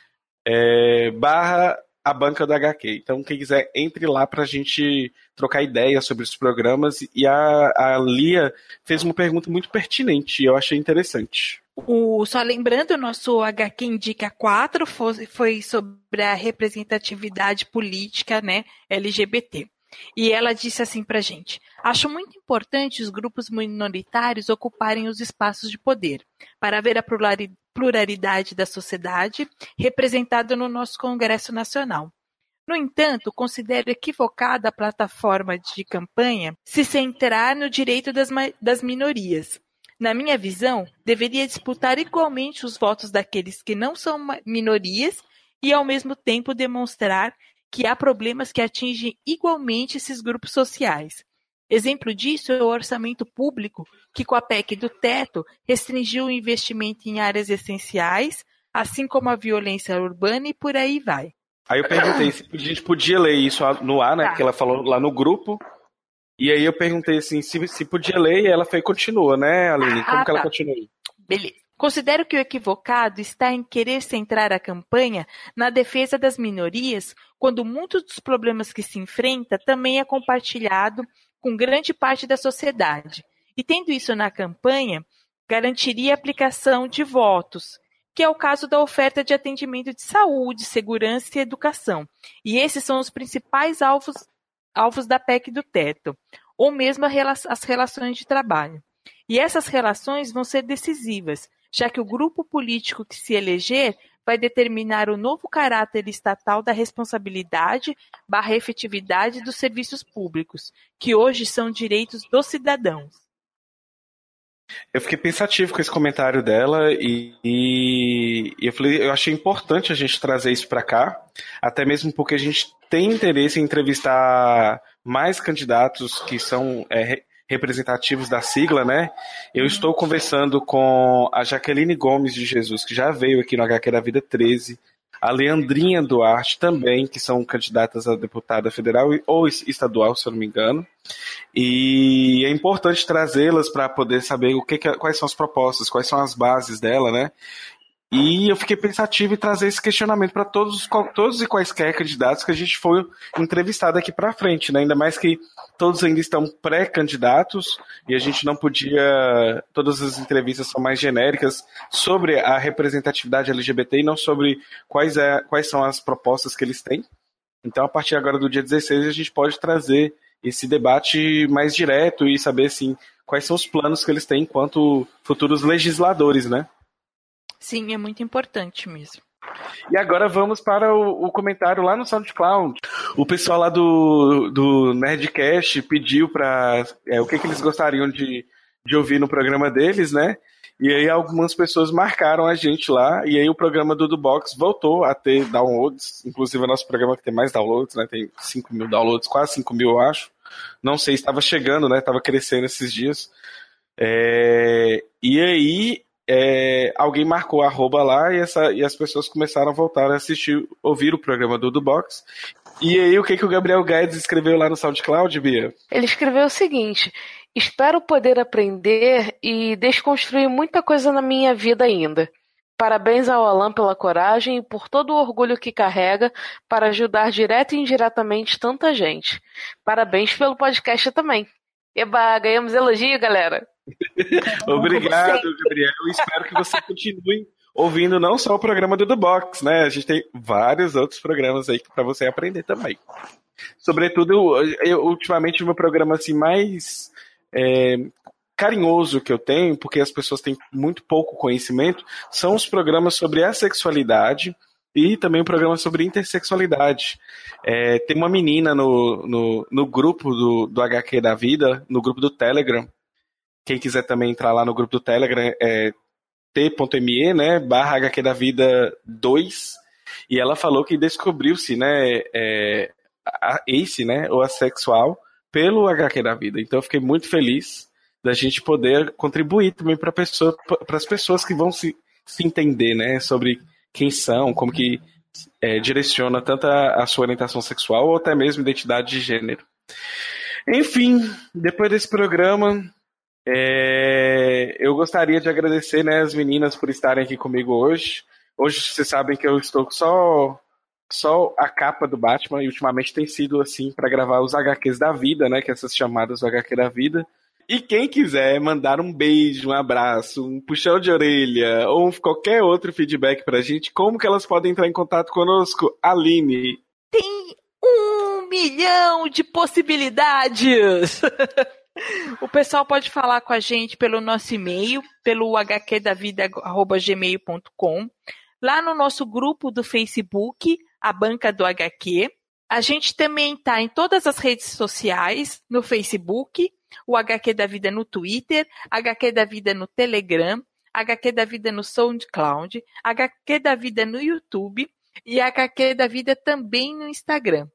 [SPEAKER 4] é, barra a banca do HQ. Então, quem quiser, entre lá para a gente trocar ideias sobre os programas. E a, a Lia fez uma pergunta muito pertinente e eu achei interessante.
[SPEAKER 7] O, só lembrando, o nosso HQ Indica 4 foi, foi sobre a representatividade política né, LGBT. E ela disse assim pra gente: Acho muito importante os grupos minoritários ocuparem os espaços de poder, para ver a pluralidade da sociedade representada no nosso Congresso Nacional. No entanto, considero equivocada a plataforma de campanha se centrar no direito das, das minorias. Na minha visão, deveria disputar igualmente os votos daqueles que não são minorias e, ao mesmo tempo, demonstrar que há problemas que atingem igualmente esses grupos sociais. Exemplo disso é o orçamento público, que com a PEC do teto restringiu o investimento em áreas essenciais, assim como a violência urbana e por aí vai.
[SPEAKER 4] Aí eu perguntei se a gente podia ler isso no ar, né? Tá. Porque ela falou lá no grupo. E aí eu perguntei assim, se, se podia ler, e ela foi continua, né, Aline? Como ah, que ela tá. continua?
[SPEAKER 7] Beleza. Considero que o equivocado está em querer centrar a campanha na defesa das minorias, quando muitos dos problemas que se enfrenta também é compartilhado com grande parte da sociedade. E tendo isso na campanha, garantiria a aplicação de votos, que é o caso da oferta de atendimento de saúde, segurança e educação. E esses são os principais alvos, alvos da PEC do teto, ou mesmo as relações de trabalho. E essas relações vão ser decisivas, já que o grupo político que se eleger vai determinar o novo caráter estatal da responsabilidade barra efetividade dos serviços públicos, que hoje são direitos dos cidadãos.
[SPEAKER 4] Eu fiquei pensativo com esse comentário dela e, e, eu falei, eu achei importante a gente trazer isso para cá, até mesmo porque a gente tem interesse em entrevistar mais candidatos que são é, representativos da sigla, né? Eu uhum. estou conversando com a Jaqueline Gomes de Jesus, que já veio aqui no HQ da Vida 13, a Leandrinha Duarte também, que são candidatas a deputada federal ou estadual, se eu não me engano. E é importante trazê-las para poder saber o que, quais são as propostas, quais são as bases dela, né? E eu fiquei pensativo em trazer esse questionamento para todos, todos e quaisquer candidatos que a gente foi entrevistado aqui para frente, né? Ainda mais que todos ainda estão pré-candidatos e a gente não podia. Todas as entrevistas são mais genéricas sobre a representatividade LGBT e não sobre quais, é, quais são as propostas que eles têm. Então, a partir agora do dia 16, a gente pode trazer esse debate mais direto e saber assim, quais são os planos que eles têm enquanto futuros legisladores, né?
[SPEAKER 7] Sim, é muito importante mesmo.
[SPEAKER 4] E agora vamos para o, o, comentário lá no SoundCloud. O pessoal lá do, do Nerdcast pediu para é, o que, que eles gostariam de, de ouvir no programa deles, né? E aí algumas pessoas marcaram a gente lá, e aí o programa do Dubox voltou a ter downloads, inclusive o nosso programa que tem mais downloads, né? Tem 5 mil downloads, quase 5 mil, eu acho. Não sei, estava chegando, né? Estava crescendo esses dias. É... E aí é, alguém marcou arroba lá e, essa, e as pessoas começaram a voltar a assistir, ouvir o programa do Dubox. E aí, o que, que o Gabriel Guedes escreveu lá no SoundCloud, Bia?
[SPEAKER 5] Ele escreveu o seguinte: Espero poder aprender e desconstruir muita coisa na minha vida ainda. Parabéns ao Alan pela coragem e por todo o orgulho que carrega para ajudar direto e indiretamente tanta gente. Parabéns pelo podcast também. Eba, ganhamos elogio, galera.
[SPEAKER 4] Obrigado, Gabriel. Espero que você continue ouvindo não só o programa do The Box, né? A gente tem vários outros programas aí para você aprender também. Sobretudo, eu, ultimamente, o meu programa assim, mais é, carinhoso que eu tenho, porque as pessoas têm muito pouco conhecimento, são os programas sobre a sexualidade e também o programa sobre intersexualidade. É, tem uma menina no, no, no grupo do, do HQ da Vida, no grupo do Telegram, quem quiser também entrar lá no grupo do Telegram, é t.me, né, barra HQ da Vida 2, e ela falou que descobriu-se, né, é, a Ace, né, ou assexual, pelo HQ da vida. Então eu fiquei muito feliz da gente poder contribuir também para pessoa, as pessoas que vão se, se entender, né, sobre quem são, como que é, direciona tanto a, a sua orientação sexual ou até mesmo identidade de gênero. Enfim, depois desse programa, é, eu gostaria de agradecer né, as meninas por estarem aqui comigo hoje. Hoje vocês sabem que eu estou só só a capa do Batman e ultimamente tem sido assim para gravar os HQs da vida, né? Que é essas chamadas do HQ da vida. E quem quiser mandar um beijo, um abraço, um puxão de orelha ou qualquer outro feedback pra gente, como que elas podem entrar em contato conosco? Aline.
[SPEAKER 7] Tem um milhão de possibilidades. o pessoal pode falar com a gente pelo nosso e-mail, pelo hqdavida.gmail.com, lá no nosso grupo do Facebook, a Banca do HQ. A gente também está em todas as redes sociais, no Facebook, o HQ da Vida no Twitter, HQ da Vida no Telegram, HQ da Vida no SoundCloud, HQ da Vida no YouTube e HQ da Vida também no Instagram.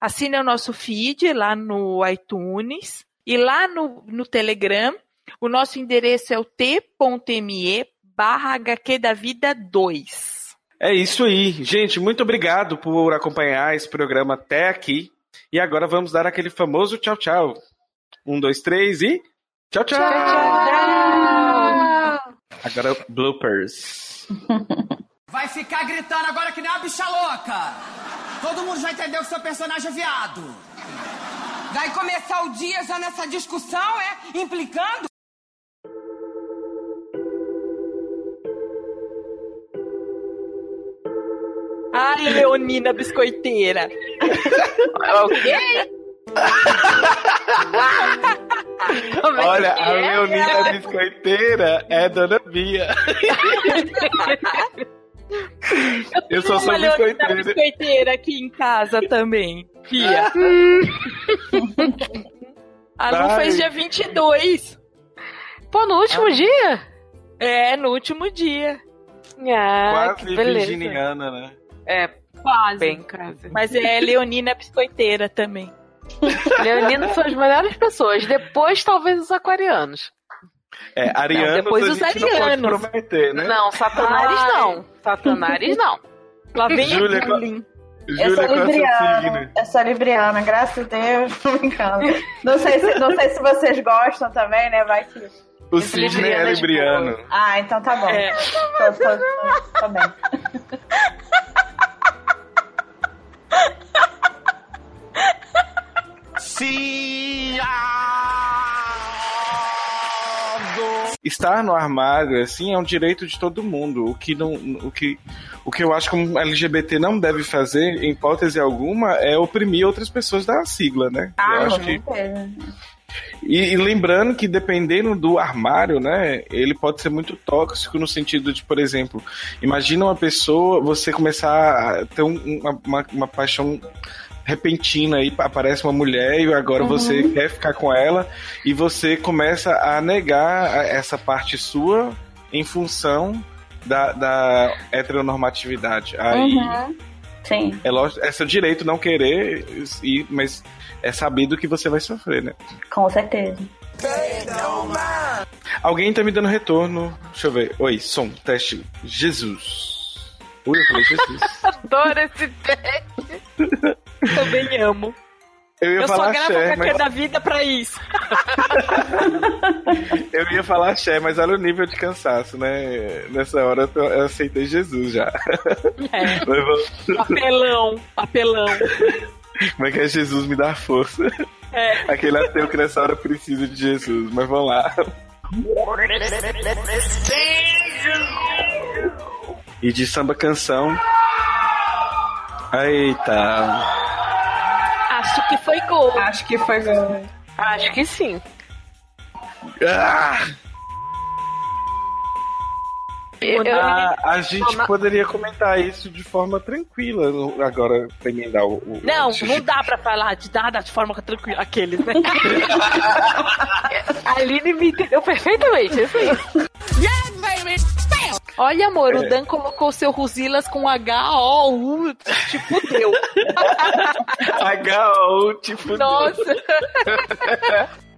[SPEAKER 7] Assine o nosso feed lá no iTunes e lá no, no Telegram. O nosso endereço é o t.me barra HQ da Vida 2.
[SPEAKER 4] É isso aí. Gente, muito obrigado por acompanhar esse programa até aqui. E agora vamos dar aquele famoso tchau, tchau. Um, dois, três e. Tchau, tchau! tchau, tchau. Agora bloopers.
[SPEAKER 20] Vai ficar gritando agora que nem uma bicha louca! Todo mundo já entendeu que seu personagem é viado! Vai começar o dia já nessa discussão, é? Implicando?
[SPEAKER 7] Ai, Leonina Biscoiteira.
[SPEAKER 5] o quê?
[SPEAKER 4] É Olha, a é? Leonina Biscoiteira é Dona Bia.
[SPEAKER 7] Eu, eu sou sua biscoiteira. biscoiteira aqui em casa também, Bia. a Lu fez dia 22.
[SPEAKER 5] Pô, no último ah. dia?
[SPEAKER 7] É, no último dia.
[SPEAKER 5] Ah, Quase
[SPEAKER 4] virginiana, né?
[SPEAKER 7] É, quase. Bem quase. Mas é Leonina biscoiteira também.
[SPEAKER 5] Leonina são as melhores pessoas. Depois, talvez, os aquarianos.
[SPEAKER 4] É, arianos
[SPEAKER 5] não, depois os arianos.
[SPEAKER 4] Não, prometer, né?
[SPEAKER 5] não Satanares não. Satanares não.
[SPEAKER 7] Lá vem
[SPEAKER 4] Júlia,
[SPEAKER 7] a bullying.
[SPEAKER 6] Eu sou libriana. Eu sou libriana, graças a Deus. Tô brincando. Não sei se, não sei se vocês gostam também, né? Vai que.
[SPEAKER 4] O Sidney é libriano.
[SPEAKER 6] Ah, então tá bom. É. Tô, tô, tô, tô bem.
[SPEAKER 4] Estar no armário, assim, é um direito de todo mundo. O que não. O que, o que eu acho que um LGBT não deve fazer, em hipótese alguma, é oprimir outras pessoas da sigla, né?
[SPEAKER 6] Ah,
[SPEAKER 4] eu
[SPEAKER 6] acho que.
[SPEAKER 4] E, e, lembrando que dependendo do armário, né, ele pode ser muito tóxico no sentido de, por exemplo, imagina uma pessoa, você começar a ter um, uma, uma, uma paixão repentina aí aparece uma mulher e agora uhum. você quer ficar com ela e você começa a negar essa parte sua em função da, da heteronormatividade. Aí
[SPEAKER 6] uhum. Sim.
[SPEAKER 4] É lógico, é seu direito não querer, e, mas é sabido que você vai sofrer, né?
[SPEAKER 6] Com certeza.
[SPEAKER 4] Alguém tá me dando retorno. Deixa eu ver. Oi, som, teste. Jesus. Ui, eu falei Jesus.
[SPEAKER 5] Adoro esse teste.
[SPEAKER 7] Também amo.
[SPEAKER 4] Eu, ia
[SPEAKER 7] eu
[SPEAKER 4] falar
[SPEAKER 7] só gravo
[SPEAKER 4] Cher,
[SPEAKER 7] mas... da vida pra isso.
[SPEAKER 4] eu ia falar Cher, mas olha o nível de cansaço, né? Nessa hora eu aceitei Jesus já.
[SPEAKER 7] É. Vou... Apelão, apelão.
[SPEAKER 4] Como é que é Jesus me dá força?
[SPEAKER 7] É.
[SPEAKER 4] Aquele ateu que nessa hora precisa de Jesus, mas vamos lá. E de samba canção. Eita.
[SPEAKER 5] Acho que foi gol.
[SPEAKER 6] Acho que foi gol.
[SPEAKER 5] Acho que sim.
[SPEAKER 4] Ah! Eu, eu, a, a gente poderia comentar isso de forma tranquila agora pra emendar o. o
[SPEAKER 7] não, o... não dá pra falar de nada de forma tranquila. Aqueles, né?
[SPEAKER 5] a Aline me entendeu perfeitamente, assim.
[SPEAKER 7] Olha, amor, o
[SPEAKER 4] É.
[SPEAKER 7] Dan colocou seu Rusilas com H-O-U, tipo deu.
[SPEAKER 4] H.O. tipo.
[SPEAKER 7] Nossa.